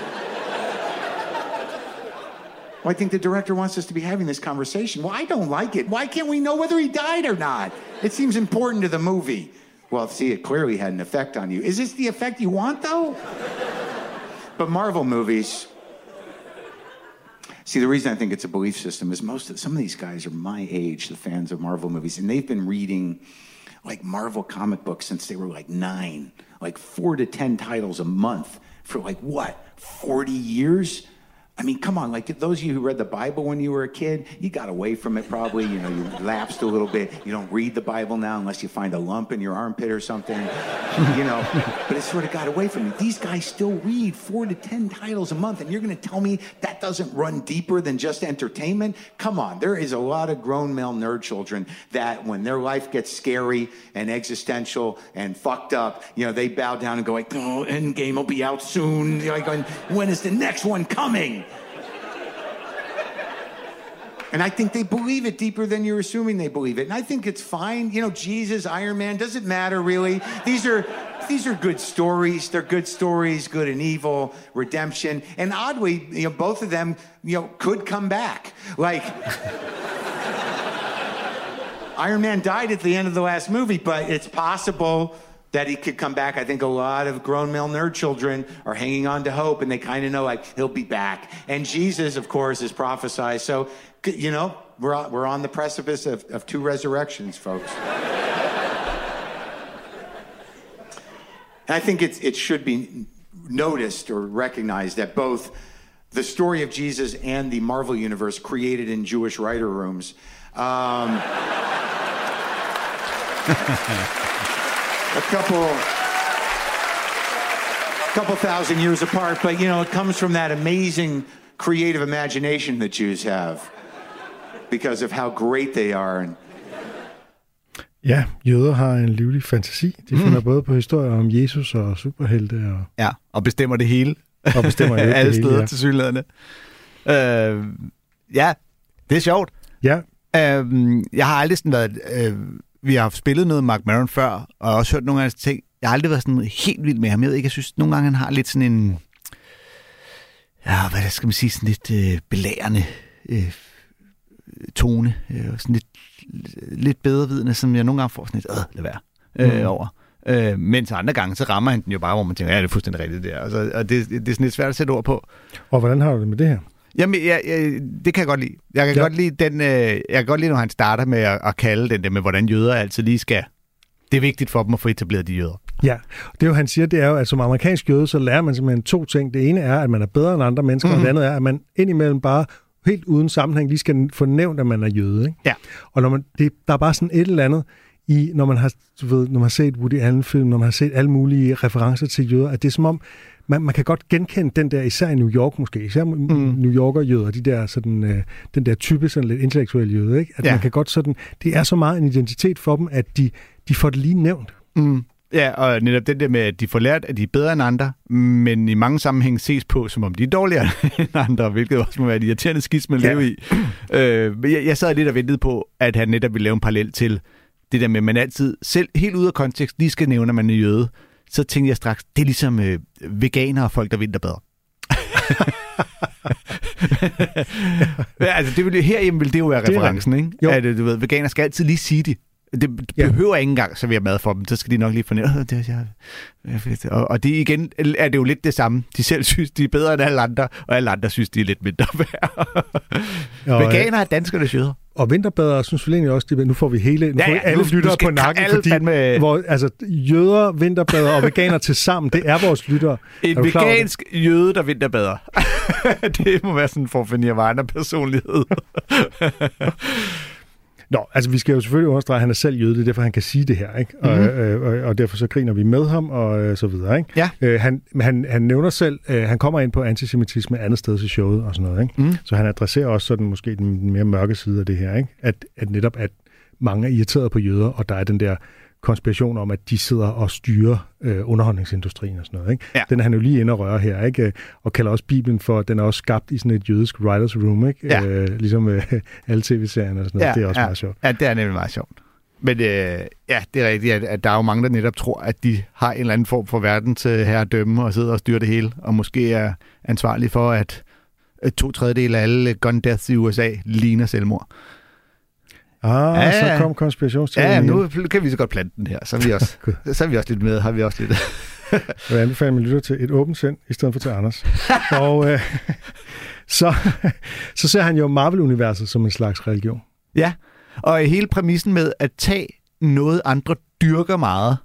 Well, I think the director wants us to be having this conversation. Well, I don't like it. Why can't we know whether he died or not? It seems important to the movie. Well, see, it clearly had an effect on you. Is this the effect you want, though? but Marvel movies. See, the reason I think it's a belief system is most of some of these guys are my age, the fans of Marvel movies, and they've been reading like Marvel comic books since they were like nine, like four to ten titles a month for like what, 40 years? I mean, come on, like those of you who read the Bible when you were a kid, you got away from it probably. You know, you lapsed a little bit. You don't read the Bible now unless you find a lump in your armpit or something, <laughs> you know. But it sort of got away from me. These guys still read four to 10 titles a month, and you're going to tell me that doesn't run deeper than just entertainment? Come on, there is a lot of grown male nerd children that when their life gets scary and existential and fucked up, you know, they bow down and go like, oh, Endgame will be out soon. Like, when is the next one coming? And I think they believe it deeper than you're assuming they believe it. And I think it's fine. You know, Jesus, Iron Man, doesn't matter really. These are these are good stories. They're good stories, good and evil, redemption. And oddly, you know, both of them, you know, could come back. Like <laughs> Iron Man died at the end of the last movie, but it's possible that he could come back. I think a lot of grown male nerd children are hanging on to hope and they kind of know like he'll be back. And Jesus, of course, is prophesied. So, you know, we're on, we're on the precipice of, of two resurrections, folks. and I think it's, it should be noticed or recognized that both the story of Jesus and the Marvel universe created in Jewish writer rooms. Um, <laughs> a couple couple thousand years apart, but you know, it comes from that amazing creative imagination that Jews have because of how great they are. And Ja, jøder har en livlig fantasi. De finder mm. både på historier om Jesus og superhelte. Og, Ja, og bestemmer det hele. og bestemmer <laughs> jo Alle det hele, steder ja. til synlædende. Øh, ja, det er sjovt. Ja, Øh, jeg har aldrig sådan været... Øh, vi har spillet noget Mark Maron før, og jeg har også hørt nogle af hans ting. Jeg har aldrig været sådan helt vild med ham. Jeg ved ikke, jeg synes nogle gange, han har lidt sådan en... Ja, hvad skal man sige? Sådan lidt øh, belærende øh, tone. Øh, sådan lidt, lidt bedre vidende, som jeg nogle gange får sådan lidt... Øh, lad være. Øh, Mm. over. Øh, mens andre gange, så rammer han den jo bare, hvor man tænker, ja, det er fuldstændig rigtigt der. Og, så, og det, det er sådan lidt svært at sætte ord på. og hvordan har du det med det her? Jamen, jeg, jeg, det kan jeg godt lide. Jeg kan, Ja. godt lide den, øh, jeg kan godt lide, når han starter med at, at kalde den der med, hvordan jøder altid lige skal... Det er vigtigt for dem at få etableret de jøder. Ja, det jo, han siger, det er jo, at som amerikansk jøde, så lærer man simpelthen to ting. Det ene er, at man er bedre end andre mennesker, mm. og det andet er, at man indimellem bare helt uden sammenhæng lige skal få nævnt, at man er jøde. Ikke? Ja. Og når man, det, der er bare sådan et eller andet i, når man har, du ved, når man har set Woody Allen-film, når man har set alle mulige referencer til jøder, at det er som om, man, man kan godt genkende den der, især i New York måske, især mm. New Yorker-jøder, de der, sådan, øh, den der type sådan lidt intellektuelle jøder, ikke? At Ja. man kan godt sådan, det er så meget en identitet for dem, at de, de får det lige nævnt. Mm. Ja, og netop den der med, at de får lært, at de er bedre end andre, men i mange sammenhæng ses på, som om de er dårligere <laughs> end andre, hvilket også må være et irriterende skisme at Ja. leve i. Øh, men jeg, jeg sad lidt og ventede på, at han netop ville lave en parallel til det der med, at man altid, selv helt ude af kontekst, lige skal nævne, at man er jøde. Så tænkte jeg straks, det er ligesom øh, veganere og folk, der vinterbader. <laughs> ja, altså, det ville, herhjemme ville det jo være Det er referencen, ikke? Jo. At øh, du ved, veganer skal altid lige sige det. Det Ja. behøver ikke engang servere mad for dem, så skal de nok lige fornemme, "Åh, det jeg. jeg fedt." Og, og det igen er det jo lidt det samme. De selv synes, de er bedre end alle andre, og alle andre synes, de er lidt mindre <laughs> værd. Øh, Veganer er danskernes jøder. Og vinterbadere synes vel egentlig også, de, nu får vi hele, nu Ja, får vi ja, alle nu- nu lyttere på nakken, alle fordi fandme- hvor, altså, jøder, vinterbadere og veganer til sammen, det er vores lyttere. En vegansk jøde, der vinterbader. <laughs> det må være sådan for at finde personlighed. Nå, altså vi skal jo selvfølgelig understrege, at han er selv jøde, det er derfor, han kan sige det her, ikke? Og, Mhm. øh, og, og derfor så griner vi med ham, og øh, så videre, ikke? Ja. Øh, han, men han, han nævner selv, øh, han kommer ind på antisemitisme andet sted i showet og sådan noget, ikke? Mm. Så han adresserer også sådan måske den mere mørke side af det her, ikke? At, at netop, at mange er irriteret på jøder, og der er den der konspiration om, at de sidder og styrer øh, underholdningsindustrien og sådan noget. Ikke? Ja. Den er han jo lige inde og røre her, ikke? og kalder også Bibelen for, at den er også skabt i sådan et jødisk writers room, ikke? Ja. Øh, ligesom øh, alle tv-serierne og sådan noget. det er også ja. meget sjovt. Ja, det er nemlig meget sjovt. Men øh, ja, det er rigtigt, at, at der er jo mange, der netop tror, at de har en eller anden form for verden til herredømme og sidder og styrer det hele, og måske er ansvarlige for, at to tredjedel af alle gun deaths i USA ligner selvmord. Ah, Ja, så kom konspirationsteorien Ja, nu kan vi så godt plante den her, så er vi <laughs> også, så er vi også lidt med, har vi også lidt. Jeg vil anbefale, at man lytter til et åbent sind, i stedet for til Anders. <laughs> og øh, så, <laughs> så ser han jo Marvel-universet som en slags religion. Ja, og hele præmissen med at tage noget, andre dyrker meget,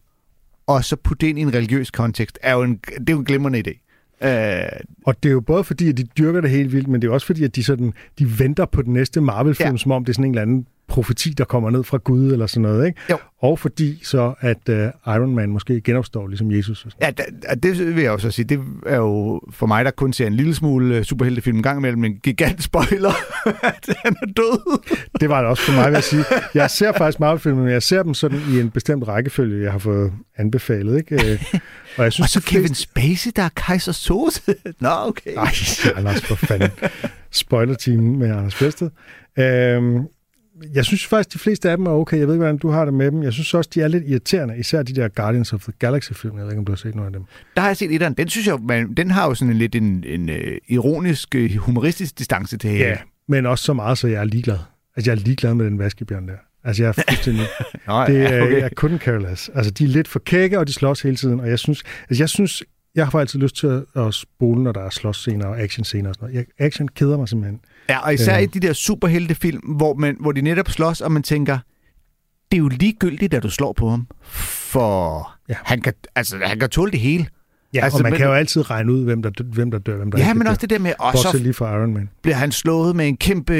og så putte det ind i en religiøs kontekst, er jo en, det er jo en glimrende idé. Øh, Og det er jo både fordi, at de dyrker det helt vildt, men det er også fordi, at de, sådan, de venter på den næste Marvel-film, ja. som om det er sådan en eller anden profeti, der kommer ned fra Gud eller sådan noget. Ikke? Jo. Og fordi så, at uh, Iron Man måske genopstår ligesom Jesus. Og sådan. Ja, da- det vil jeg også sige. Det er jo for mig, der kun ser en lille smule øh, superheltefilm en gang imellem, en gigant spoiler, <laughs> at han er død. <laughs> Det var det også for mig, vil jeg sige. Jeg ser faktisk Marvel-filmer, men jeg ser dem sådan i en bestemt rækkefølge, jeg har fået anbefalet. Ikke? Øh, Og jeg <laughs> synes, Og så de fleste- Kevin Spacey, der er Kaiser Sose. Nå, okay. Ej, Anders, for fanden. Spoiler-team med Anders Bæsted. Øhm, jeg synes faktisk, de fleste af dem er okay. Jeg ved ikke, hvordan du har det med dem. Jeg synes også, de er lidt irriterende. Især de der Guardians of the Galaxy-film. Jeg ved ikke, om du har set nogle af dem. Der har jeg set etteren. Den synes jeg, man, den har jo sådan en lidt en, en uh, ironisk, uh, humoristisk distance til Ja, men også så meget, så jeg er ligeglad. Altså, jeg er ligeglad med den vaskebjørn der. Altså, jeg er fuldstændig... <laughs> Nå, det er, ja, okay. jeg couldn't care less. Altså, de er lidt for kække, og de slås hele tiden. Og jeg synes, altså, jeg synes, jeg har altid lyst til at, spole, når der er slåsscener og actionscener og sådan noget. Jeg, action keder mig simpelthen. Ja, og især Øh. i de der superheltefilm, hvor, man, hvor de netop slås, og man tænker, det er jo ligegyldigt, at du slår på ham, for Ja. han, kan, altså, han kan tåle det hele. Ja, Altså, og man men- kan jo altid regne ud, hvem der, hvem der dør, hvem der Ja, ikke men dør. også det der med, og så lige fra Iron Man. bliver han slået med en kæmpe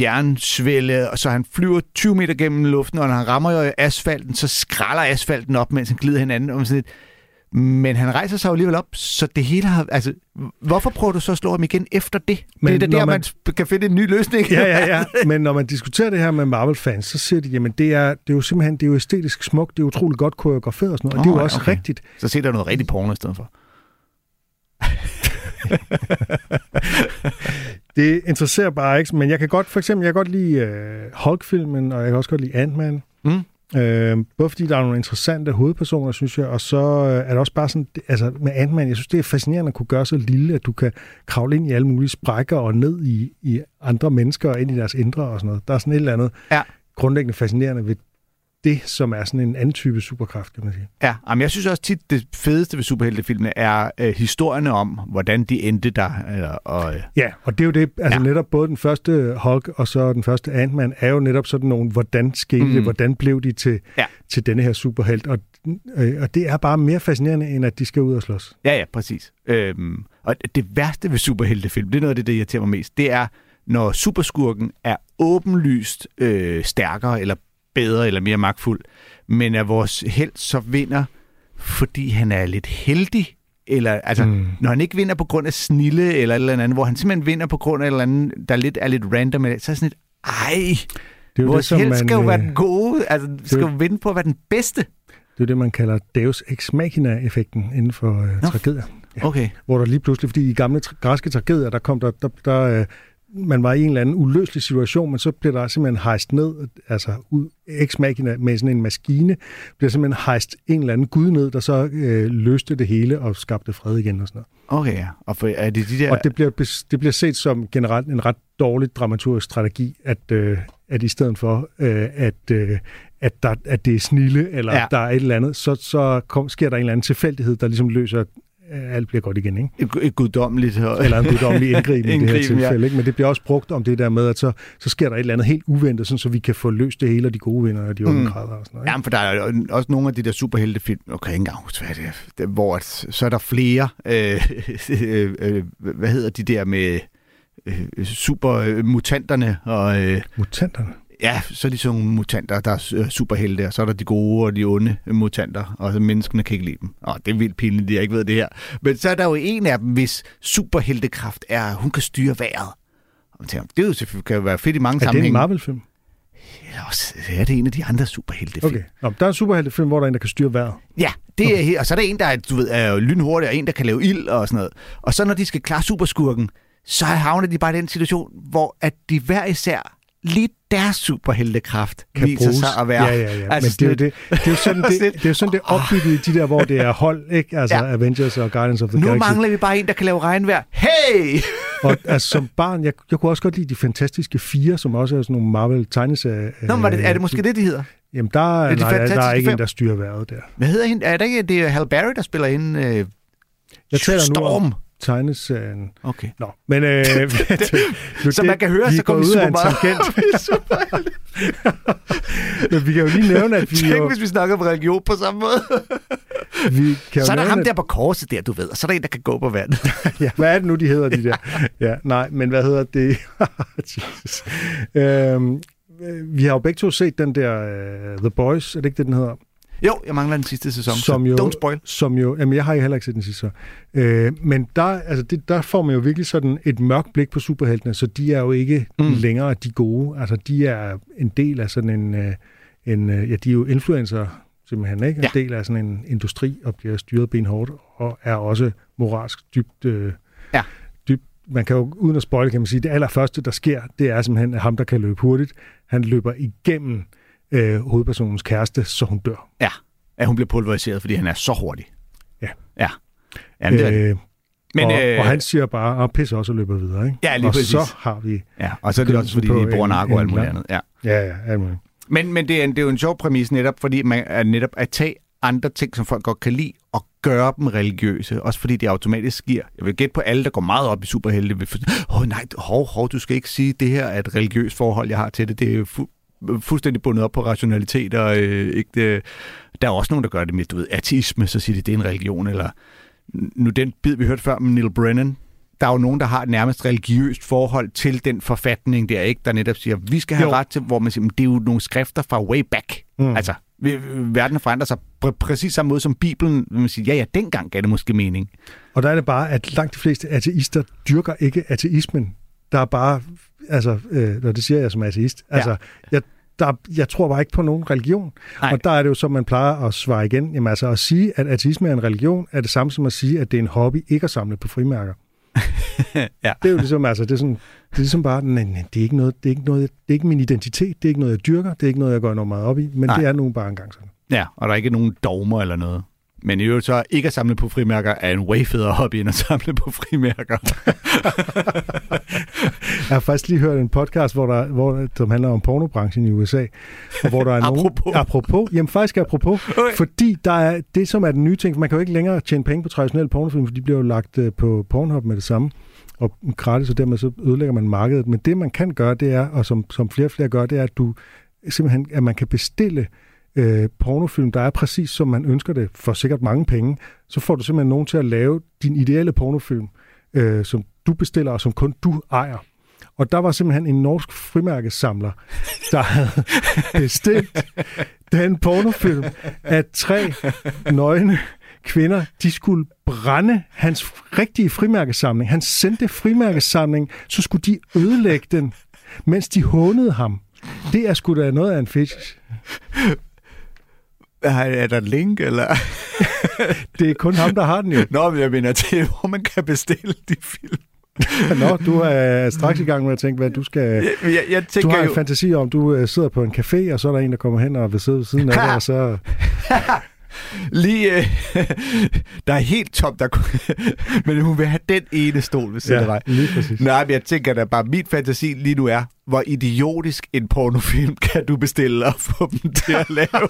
jernsvælde, og så han flyver 20 meter gennem luften, og når han rammer jo asfalten, så skralder asfalten op, mens han glider hinanden. Og sådan lidt. Men han rejser sig jo alligevel op, så det hele har... Altså, hvorfor prøver du så at slå ham igen efter det? Men det er da der, man- man kan finde en ny løsning. Ja, ja, ja. Men når man diskuterer det her med Marvel-fans, så siger de, jamen det er, det er jo simpelthen det er jo æstetisk smukt, det er utroligt godt koreograferet og sådan noget. og det er jo også okay. rigtigt. Så se der noget rigtig porno i stedet for. <laughs> Det interesserer bare ikke, men jeg kan godt, for eksempel, jeg kan godt lide uh, Hulk-filmen, og jeg kan også godt lide Ant-Man. Mm. Øh, både fordi der er nogle interessante hovedpersoner, synes jeg, og så øh, er det også bare sådan, altså med Ant-Man, jeg synes, det er fascinerende at kunne gøre så lille, at du kan kravle ind i alle mulige sprækker og ned i, i andre mennesker og ind i deres indre og sådan noget. Der er sådan et eller andet Ja. grundlæggende fascinerende ved det, som er sådan en anden type superkraft, kan man sige. Ja, men jeg synes også tit, det fedeste ved superheltefilmene er øh, historierne om, hvordan de endte der. Eller, og, øh, Ja, og det er jo det, altså Ja. netop både den første Hulk og så den første Ant-Man er jo netop sådan nogle, hvordan skete. Mm. det, hvordan blev de til, Ja. til denne her superhelt, og, øh, og det er bare mere fascinerende, end at de skal ud og slås. ja, ja, præcis. Øhm, og det værste ved superheltefilm, det er noget af det, der irriterer mig mest, det er, når superskurken er åbenlyst øh, stærkere, eller bedre eller mere magtfuld, men at vores held så vinder, fordi han er lidt heldig, eller altså, mm. når han ikke vinder på grund af snille eller et eller andet, hvor han simpelthen vinder på grund af et eller andet, der lidt, er lidt random, så er sådan lidt, ej, Det er jo vores det, held man, skal jo være øh, den gode, altså skal jo vinde på at være den bedste. Det er det, man kalder Deus Ex Machina-effekten inden for øh, Nå. tragedier. Ja. Okay. Hvor der lige pludselig, fordi i gamle græske tragedier, der kom der, der, der øh, man var i en eller anden uløselig situation, men så blev der simpelthen hejst ned, altså ud, ex machina med sådan en maskine, bliver simpelthen hejst en eller anden gud ned, der så øh, løste det hele og skabte fred igen og sådan noget. Okay. Og for, er det de der... Og det bliver, det bliver set som generelt en ret dårlig dramaturgisk strategi, at, øh, at i stedet for, øh, at, øh, at, der, at det er snille, eller Ja. der er et eller andet, så, så kom, sker der en eller anden tilfældighed, der ligesom løser, alt bliver godt igen. Ikke? et, et guddommeligt... Eller en guddommelig indgriben i <laughs> det her Indgriben, ja. tilfælde. Ikke? Men det bliver også brugt om det der med, at så, så sker der et eller andet helt uventet, sådan, så vi kan få løst det hele, og de gode vinder, og de onde Mm. og sådan noget. Ikke? Jamen, for der er også nogle af de der superheltefilm, okay, ikke engang huske, hvad det er, det- hvor så er der flere, øh, <laughs> øh, øh, hvad hedder de der med øh, supermutanterne, og øh, Mutanterne. Ja, så er de sådan nogle mutanter, der er øh, superhelte, og så er der de gode og de onde mutanter, og så menneskene kan ikke lide dem. Og det er vildt pinligt, at jeg ikke ved det her. Men så er der jo en af dem, hvis superheltekraft er, at hun kan styre vejret. Og man tænker, det er jo selvfølgelig kan jo være fedt i mange Er det en sammenhænge. Marvel-film? Eller også er det en af de andre superheltefilm. Okay. Nå, der er en superheltefilm, hvor der er en, der kan styre vejret. Ja, det er, he- og så er der en, der er, du ved, er lynhurtig, og en, der kan lave ild og sådan noget. Og så når de skal klare superskurken, så havner de bare i den situation, hvor at de hver især lige deres superheltekraft kan viser bruges. sig at være. Ja, ja, ja. Altså Men det er jo sådan det, det, er jo <laughs> sådan, det, det er jo sådan, det er opbygget i de der, hvor det er hold, ikke? Altså Ja. Avengers og Guardians of the Nu Galaxy. mangler vi bare en, der kan lave regnvejr. Hey! <laughs> Og altså, som barn, jeg, jeg kunne også godt lide de fantastiske fire, som også er sådan nogle Marvel tegneserier. Nå, men var det, er det måske det, de hedder? Jamen, der, Er er, de nej, der er ikke en, der styrer vejret der. Hvad hedder hende? Er det ikke det er Hal Berry, der spiller hende? Øh, Jeg taler nu Storm. om tegneserien. Okay. Nå, men... Øh, <laughs> <laughs> nu, Som man kan høre, så <laughs> er kommer vi super meget tangent. men vi kan jo lige nævne, at vi Tænk, jo, hvis vi snakker om religion på samme måde. vi kan Så er der nævne, ham der på korset der, du ved, og så er der en, der kan gå på vandet. ja, hvad er det nu, de hedder, de der? Ja, nej, men hvad hedder det? Jesus. Øhm, øh, vi har jo begge to set den der uh, The Boys, er det ikke det, den hedder? Jo, jeg mangler den sidste sæson, Som jo- don't spoil. Som jo, jamen jeg har heller ikke set den sidste så. Øh, men der, altså det, der får man jo virkelig sådan et mørkt blik på superheltene, så de er jo ikke Mm. længere de gode. Altså de er en del af sådan en, øh, en øh, ja de er jo influencer simpelthen, ikke? En Ja. del af sådan en industri og bliver styret benhårdt og er også moralsk dybt, øh, Ja. man kan jo, uden at spoil, kan man sige, det allerførste, der sker, det er simpelthen, ham, der kan løbe hurtigt, han løber igennem øh, hovedpersonens kæreste, så hun dør. Ja, at hun bliver pulveriseret, fordi han er så hurtig. Ja. Ja, Jamen, det er det. øh, Men, og, øh, og han siger bare, at pisse også og løber videre, ikke? Ja, lige og præcis. så har vi... Ja, og så er det også, fordi de bruger narko og alt muligt andet. Ja. Ja, ja, alt muligt. Men, men det, er en, det er jo en sjov præmis netop, fordi man er netop at tage andre ting, som folk godt kan lide, og gøre dem religiøse. Også fordi det automatisk giver... Jeg vil gætte på alle, der går meget op i superhelte. Åh oh, nej, hov, hov, du skal ikke sige, det her er et religiøst forhold, jeg har til det. Det er fuldstændig bundet op på rationalitet, og øh, ikke det, der er også nogen, der gør det med, du ved, ateisme, så siger de, det er en religion, eller nu den bid, vi hørte før med Neil Brennan, der er jo nogen, der har et nærmest religiøst forhold til den forfatning der, ikke? Der netop siger, vi skal have Jo. ret til, hvor man siger, "Men det er jo nogle skrifter fra way back. Mm. Altså, verden forandrer sig på præcis samme måde som Bibelen. Man siger, ja, ja, dengang gav det måske mening. Og der er det bare, at langt de fleste ateister dyrker ikke ateismen. Der er bare, altså, øh, når det siger jeg som ateist, Ja. altså, jeg, der, jeg tror bare ikke på nogen religion. Nej. Og der er det jo, som man plejer at svare igen. Jamen altså, at sige, at ateisme er en religion, er det samme som at sige, at det er en hobby ikke at samle på frimærker. <laughs> Ja. Det er jo ligesom, altså, det er, sådan, det er ligesom bare, nej, nej, det er ikke noget, det er ikke noget, det er ikke min identitet, det er ikke noget, jeg dyrker, det er ikke noget, jeg går enormt meget op i, men Nej. det er nu bare engang sådan. Ja, og der er ikke nogen dogmer eller noget. Men i øvrigt så ikke at samle på frimærker er en way federe hobby, end at samle på frimærker. <laughs> Jeg har faktisk lige hørt en podcast, hvor der, hvor, som handler om pornobranchen i USA, og hvor der er <laughs> nogen... Apropos. Apropos. Jamen faktisk apropos. Okay. Fordi der er det, som er den nye ting, man kan jo ikke længere tjene penge på traditionelle pornofilm, for de bliver jo lagt øh, på Pornhub med det samme og gratis, og dermed så ødelægger man markedet. Men det, man kan gøre, det er, og som, som flere og flere gør, det er, at du simpelthen, at man kan bestille øh, pornofilm, der er præcis som man ønsker det, for sikkert mange penge. Så får du simpelthen nogen til at lave din ideelle pornofilm, øh, som du bestiller, og som kun du ejer. Og der var simpelthen en norsk frimærkesamler, der havde <laughs> bestilt den pornofilm, at tre nøgne kvinder, de skulle brænde hans rigtige frimærkesamling. Han sendte frimærkesamling, så skulle de ødelægge den, mens de hånede ham. Det er sgu da noget af en fetish. Er, er der link, eller? <laughs> Det er kun ham, der har den jo. Nå, men jeg mener til, hvor man kan bestille de film. Nå, du er straks i gang med at tænke, hvad du skal... Jeg, jeg, jeg Du tænker har en jo... fantasi om, du øh, sidder på en café, og så er der en, der kommer hen og vil sidde ved siden af <laughs> dig, og så... Lige, øh, <laughs> der er helt top, der kunne- <laughs> men hun vil have den ene stol ved siden af dig. lige præcis. Nej, men jeg tænker da bare, min fantasi lige nu er, hvor idiotisk en pornofilm kan du bestille og få dem til at <laughs> lave.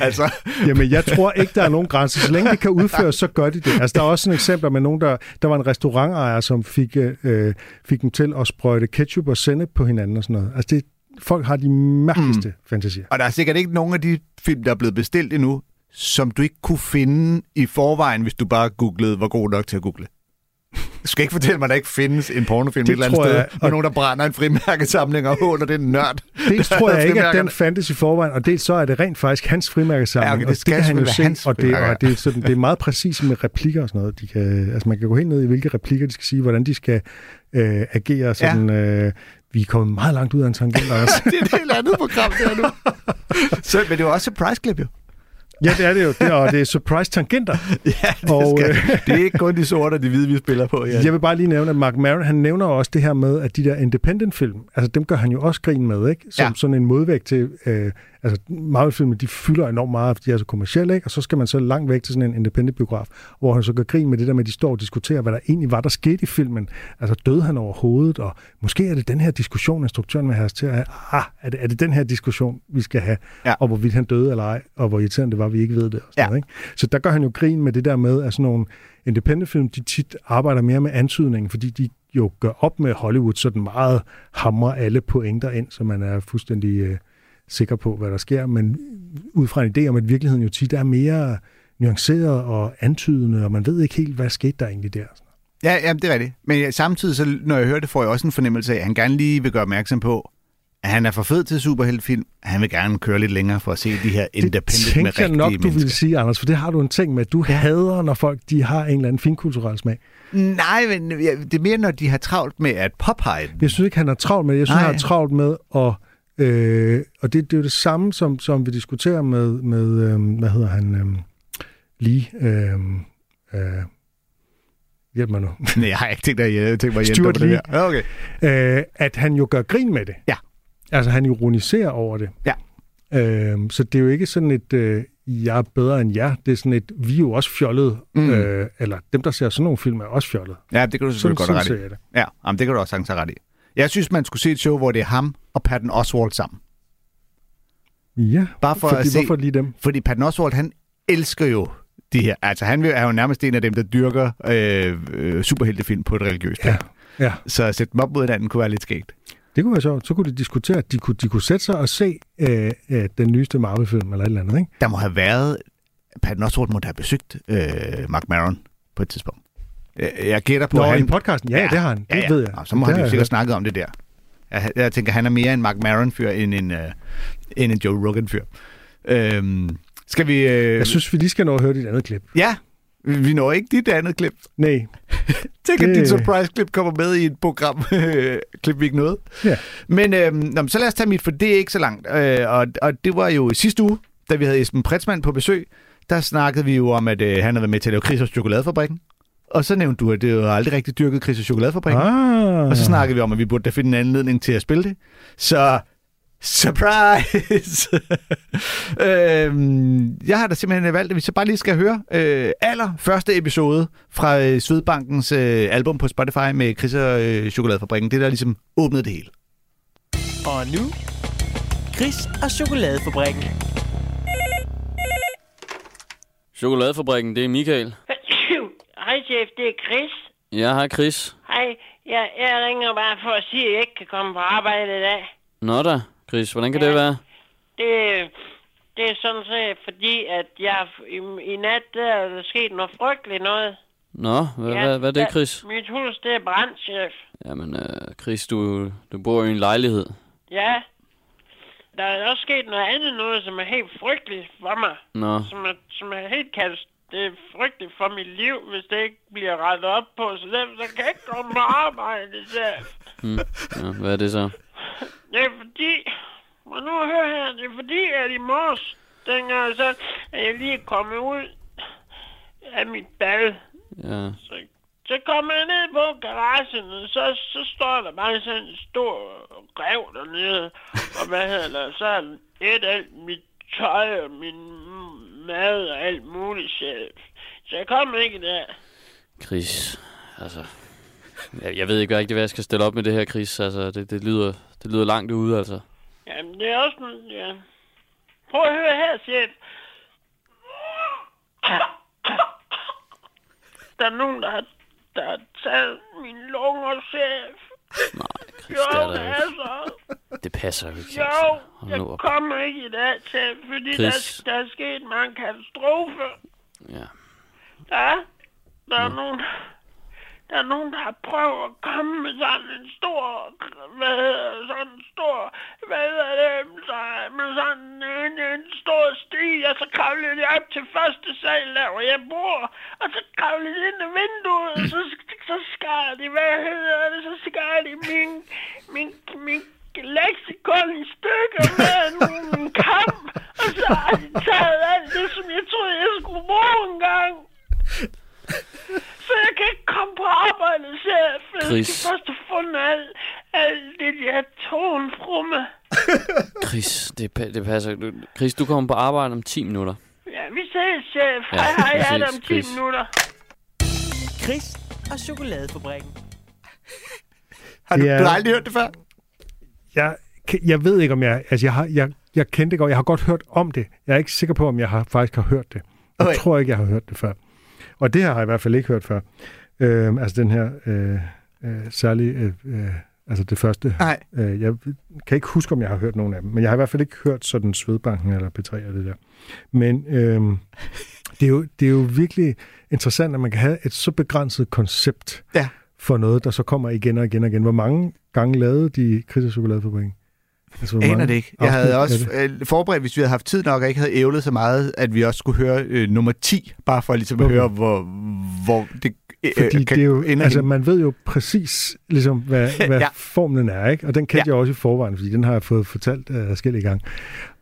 altså, Jamen, jeg tror ikke, der er nogen grænser. Så længe det kan udføres, så gør de det. Altså, der er også sådan eksempler med nogen, der... Der var en restaurantejer, som fik, øh, fik dem til at sprøjte ketchup og sennep på hinanden og sådan noget. Altså, det, folk har de mærkeligste mm. fantasier. og der er sikkert ikke nogen af de film, der er blevet bestilt endnu, som du ikke kunne finde i forvejen, hvis du bare googlede, var god nok til at google. Du skal ikke fortælle mig, at der ikke findes en pornofilm Det et eller andet sted, jeg, med og- nogen, der brænder en frimærkesamling og håner det er en nørd. Dels tror jeg ikke, at den fandtes i forvejen, og dels så er det rent faktisk hans frimærkesamling. Ja, okay, det og skal kan han jo se, hans og det, og det, er sådan, det er meget præcis med replikker og sådan noget. De kan, altså man kan gå helt ned i, hvilke replikker de skal sige, hvordan de skal øh, agere. Sådan, øh, vi er kommet meget langt ud af en tangent, Lars. <laughs> det er et helt andet program, det er nu. <laughs> Så, men det var også surprise clip jo. Ja, det er det jo. Det, og det er surprise tangenter. <laughs> Ja, det, Og, og, øh, skal, det er ikke kun de sorte og de hvide, vi spiller på. Ja. Jeg vil bare lige nævne, at Mark Maron, han nævner også det her med, at de der independent-film, altså dem gør han jo også grin med, ikke? Som ja. sådan en modvægt til, øh, altså Marvel-filmer, de fylder enormt meget, fordi de er så kommercielle, ikke? Og så skal man så langt væk til sådan en independent-biograf, hvor han så gør grin med det der med, at de står og diskuterer, hvad der egentlig var, der skete i filmen. Altså døde han over hovedet, og måske er det den her diskussion, instruktøren vil have os til at have. Ah, er det, er det den her diskussion, vi skal have, Ja. og hvorvidt han døde eller ej, og hvor irriterende det var, vi ikke ved det. Og sådan Ja. noget, ikke? Så der gør han jo grin med det der med, at sådan nogle independent-film, de tit arbejder mere med antydningen, fordi de jo gør op med Hollywood, så den meget hamrer alle pointer ind, så man er fuldstændig øh, sikker på, hvad der sker. Men ud fra en idé om, at virkeligheden jo tit er mere nuanceret og antydende, og man ved ikke helt, hvad skete der egentlig der. Ja, ja, det er rigtigt. Men samtidig, så, når jeg hører det, får jeg også en fornemmelse af, at han gerne lige vil gøre opmærksom på, at han er for fed til superheltefilm. Han vil gerne køre lidt længere for at se de her Det independent med tænker jeg rigtige nok, du mennesker. ville sige, Anders, for det har du en ting med. Du ja. hader, når folk de har en eller anden finkulturel smag. Nej, men det er mere, når de har travlt med at påpege den. Jeg synes ikke, han har travlt med det. Jeg synes, Nej. han har travlt med at... Øh, og det, det er jo det samme, som, som vi diskuterer med, med øh, hvad hedder han, øh, lige... Øh, øh, hjælp mig nu. <laughs> Nej, jeg har ikke tænkt, at jeg tænkt mig at hjælpe på det der. Ja, Okay. øh, at han jo gør grin med det. Ja. Altså, han ironiserer over det. Ja. Øh, så det er jo ikke sådan et, øh, jeg er bedre end jer. Det er sådan et, vi er jo også fjollede. Mm. Øh, eller dem, der ser sådan nogle film, er også fjollede. Ja, det kan du Sådan, selvfølgelig godt sådan have ser ret i. Ja, jamen, det kan du også sagtens have ret i. Jeg synes, man skulle se et show, hvor det er ham og Patton Oswalt sammen. Ja, Bare for fordi, at se- hvorfor lige dem? Fordi Patton Oswalt, han elsker jo de her. Altså, han er jo nærmest en af dem, der dyrker øh, øh, superheltefilm på et religiøst plan. Ja. Ja, Så at sætte dem op mod hinanden kunne være lidt skægt. det kunne være sjovt. Så kunne de diskutere, de kunne, de kunne sætte sig og se øh, øh, den nyeste Marvel-film eller et eller andet, ikke? Der må have været... Patton Oswalt må have besøgt øh, Mark Maron på et tidspunkt. Jeg, gætter på, Nå, at i han... podcasten. Ja, ja, det har han. Det ja, ja. ved jeg. Nå, så må det han jo sikkert snakket om det der. Jeg, jeg tænker, han er mere en Mark Maron-fyr end en, øh, end en Joe Rogan-fyr. Øhm, skal vi... Øh, Jeg synes, vi lige skal nå at høre dit andet klip. Ja, vi når ikke dit andet klip. Nej. <laughs> Tænk, at Det- dit surprise-klip kommer med i et program, <laughs> klip vi ikke nåede. Ja. Men øhm, nå, så lad os tage mit, for det er ikke så langt. Øh, og, og det var jo i sidste uge, da vi havde Esben Pretzmann på besøg, der snakkede vi jo om, at øh, han havde været med til at lave Chris og Chokoladefabrikken. Og så nævnte du, at det var aldrig rigtig dyrket Chris og Chokoladefabrikken. Ah. Og så snakkede vi om, at vi burde da finde en anledning til at spille det. Så surprise! <laughs> øhm, jeg har da simpelthen valgt, at vi så bare lige skal høre øh, aller første episode fra øh, Svedbankens øh, album på Spotify med Chris og øh, Chokoladefabrikken. Det der ligesom åbnede det hele. Og nu, Chris og Chokoladefabrikken. Chokoladefabrikken, det er Michael. Hej chef, det er Chris. Ja, hej Chris. Hej, jeg, jeg ringer bare for at sige, at jeg ikke kan komme på arbejde i dag. Nå da, Chris, hvordan kan Ja. det være? Det, det er sådan set fordi, at jeg i, i nat der er der sket noget frygteligt noget. Nå, hvad, Ja, hvad, hvad er det, ja, Chris? Mit hus, det er brændt, chef. Jamen, øh, Chris, du, du bor i en lejlighed. Ja, der er også sket noget andet noget, som er helt frygteligt for mig. Nå, Som er, som er helt kast. Det er frygteligt for mit liv, hvis det ikke bliver rettet op på. Så derfor så kan jeg ikke komme på arbejde, chef. hmm. ja, hvad er det så? Det er fordi... Og nu hør her, det er fordi, at i morges, dengang så, er jeg lige kommet ud af mit bad. Ja, Så, så kommer jeg ned på garagen, og så, så står der bare sådan en stor rev dernede. Og hvad hedder der, så er et alt mit tøj og min mad og alt muligt, chef. Så jeg kom ikke der. Chris, altså... Jeg, jeg ved ikke rigtig, hvad jeg skal stille op med det her, Chris. Altså, det, det, lyder, det lyder langt ude, altså. Jamen, det er også ja. Prøv at høre her, chef. Der er nogen, der har, der har taget mine lunger, chef. Nej, Jo, det er det der er passer jo ikke. Jo, altså. Hold jeg op. kommer ikke i dag, chef, fordi der, Chris. der er sket mange katastrofer. Ja. Ja, der er nogen... Der er nogen, der har prøvet at komme med sådan en stor, hvad hedder sådan en stor, hvad hedder det, så, med sådan en, en stor sti, og så kravlede de op til første sal, der hvor jeg bor, og så kravlede de ind ad vinduet, og så, så skar de, hvad hedder det, så skar de min, min, min leksikon i stykker med en, en kam, og så har de taget alt det, som jeg troede, jeg skulle bruge en gang. Så jeg kan ikke komme på arbejde, chef. Jeg Chris. skal først have fundet alt, alt det der tonfrumme. <laughs> Chris, det, pa- det passer ikke. Du- Chris, du kommer på arbejde om 10 minutter. Ja, vi ses, chef. Ja, Hej, hej, jeg er der om 10 Chris. minutter. Chris og chokoladefabrikken. Har du, er- du har aldrig hørt det før? Jeg, kan- jeg ved ikke, om jeg... Altså, jeg, har, jeg, jeg kendte det godt. Jeg har godt hørt om det. Jeg er ikke sikker på, om jeg har, faktisk har hørt det. Jeg Okay. tror ikke, jeg har hørt det før. Og det her har jeg i hvert fald ikke hørt før. Øhm, altså den her øh, øh, særlige... Øh, øh, altså det første. Nej. Øh, jeg kan ikke huske, om jeg har hørt nogen af dem. Men jeg har i hvert fald ikke hørt sådan Svedbanken eller P3 og det der. Men øhm, det, er jo, det er jo virkelig interessant, at man kan have et så begrænset koncept Ja. for noget, der så kommer igen og igen og igen. Hvor mange gange lavede de og Chokoladefabrikken? Altså, hvor Aner det ikke. Jeg havde også øh, forberedt, hvis vi havde haft tid nok, og ikke havde ævlet så meget, at vi også skulle høre øh, nummer 10, bare for ligesom at Okay. høre, hvor, hvor det øh, Fordi kan det er jo, altså, man ved jo præcis, ligesom, hvad, <laughs> hvad Ja. formlen er, ikke? Og den kendte Ja. jeg også i forvejen, fordi den har jeg fået fortalt uh, forskellige gange.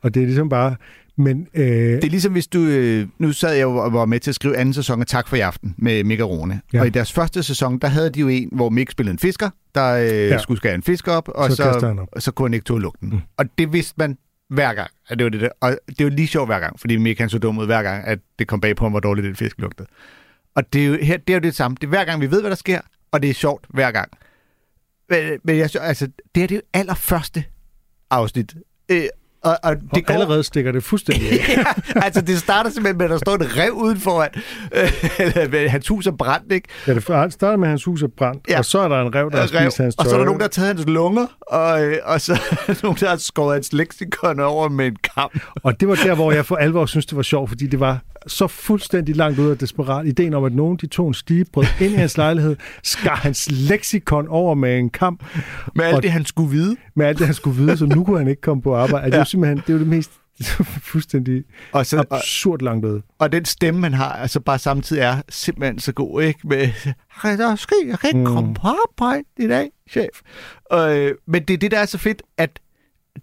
Og det er ligesom bare... Men, øh, Det er ligesom hvis du... Øh, nu sad jeg jo og var med til at skrive anden sæson af Tak for i aften med Mick og Rune. Ja. Og i deres første sæson, der havde de jo en, hvor Mick spillede en fisker, der øh, ja. Skulle skære en fisk op, og Så så, op. og så kunne han ikke tåle lugten. Mm. Og det vidste man hver gang, at det var det der. Og det var lige sjovt hver gang, fordi Mick han så dum ud hver gang, at det kom bag på ham, hvor dårligt den fisk lugtede. Og det er jo, her, det er jo det samme. Det er hver gang, vi ved, hvad der sker, og det er sjovt hver gang. Men, men jeg, altså, det er det allerførste afsnit. Øh, og, og det og går, allerede stikker det fuldstændig <laughs> af. ja, altså det starter simpelthen med, at der står et rev udenforan. Øh, <laughs> hans hus er brændt, ikke? Ja, det starter med, at hans hus er brændt, Ja. og så er der en rev, der har spist hans tøj. og så er der nogen, der har taget hans lunger, og, øh, og så <laughs> er der nogen, der har skåret hans leksikon over med en kam. Og det var der, hvor jeg for alvor synes, det var sjovt, fordi det var så fuldstændig langt ud af desperat. Ideen om, at nogen de tog en stigebrød ind i hans <laughs> lejlighed, skar hans leksikon over med en kamp, Med alt Og- det, han skulle vide. med alt det, han skulle vide, så nu kunne han ikke komme på arbejde. Altså, det er jo simpelthen det, er jo det mest <laughs> fuldstændig Og, så, absurd langt ud. og den stemme, han har, altså bare samtidig er simpelthen så god, ikke? Med, "Ej, der er ske, jeg kan ikke Mm. komme på arbejde i dag, chef. Øh, men det er det, der er så fedt, at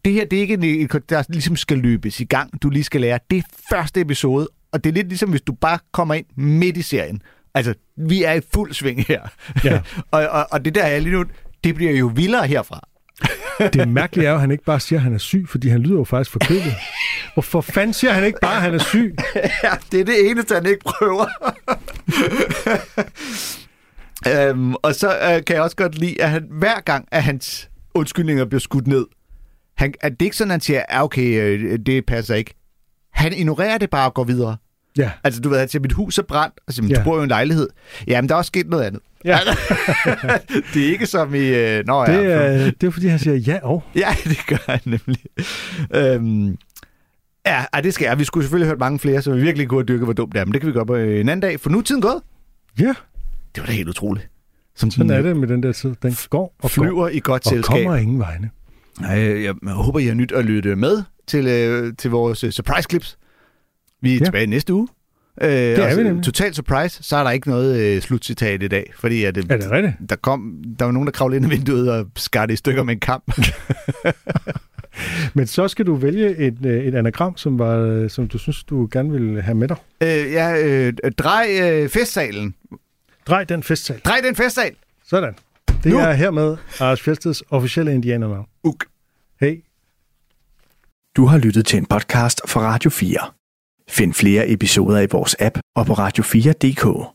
det her, det er ikke en- der ligesom skal løbes i gang, du lige skal lære. Det er første episode, og det er lidt ligesom, hvis du bare kommer ind midt i serien. Altså, vi er i fuld sving her. Ja. <laughs> og, og, og det der er lige nu, det bliver jo vildere herfra. Det mærkelige er jo, at han ikke bare siger, at han er syg, fordi han lyder jo faktisk forkølet. Hvorfor fanden siger han ikke bare, at han er syg? <laughs> ja, det er det eneste, han ikke prøver. <laughs> øhm, og så øh, kan jeg også godt lide, at han, hver gang, at hans undskyldninger bliver skudt ned, han, at det ikke sådan, at han siger, ja, okay, øh, det passer ikke. Han ignorerer det bare og går videre. Ja. Altså, du ved, han siger, mit hus er brændt. Og siger, men, Ja. du bor jo i en lejlighed. Jamen, der er også sket noget andet. Ja. <laughs> det er ikke som i... Øh, nå, Det, ja, er, det er fordi, han siger ja og. <laughs> Ja, det gør han nemlig. Øhm, ja, ej, det skal jeg. Vi skulle selvfølgelig have hørt mange flere, så vi virkelig kunne have dyrket, hvor dumt det er. Men det kan vi gøre på en anden dag, for nu er tiden gået. Ja, Det var da helt utroligt. Som sådan er det med den der tid. Den går og flyver går, i godt og selskab. kommer ingen vegne. Øh, Jeg håber, I har nyt at lytte med til, øh, til vores øh, surprise clips. Vi er Ja. tilbage næste uge. Øh, det er vi nemlig. Total surprise, så er der ikke noget øh, slutcitat i dag, fordi at, øh, Er det rigtigt? der, kom, der var nogen, der kravlede ind i vinduet og skar det i stykker med en kamp. <laughs> Men så skal du vælge et, øh, et anagram, som, var, som du synes, du gerne vil have med dig. øh, ja, øh, drej øh, festsalen. Drej den festsal. Drej den festsal. Sådan. Det Nu. er hermed Ars Fjelsteds officielle indianernavn. Uk. Hey. Du har lyttet til en podcast fra Radio 4. Find flere episoder i vores app og på radio4.dk.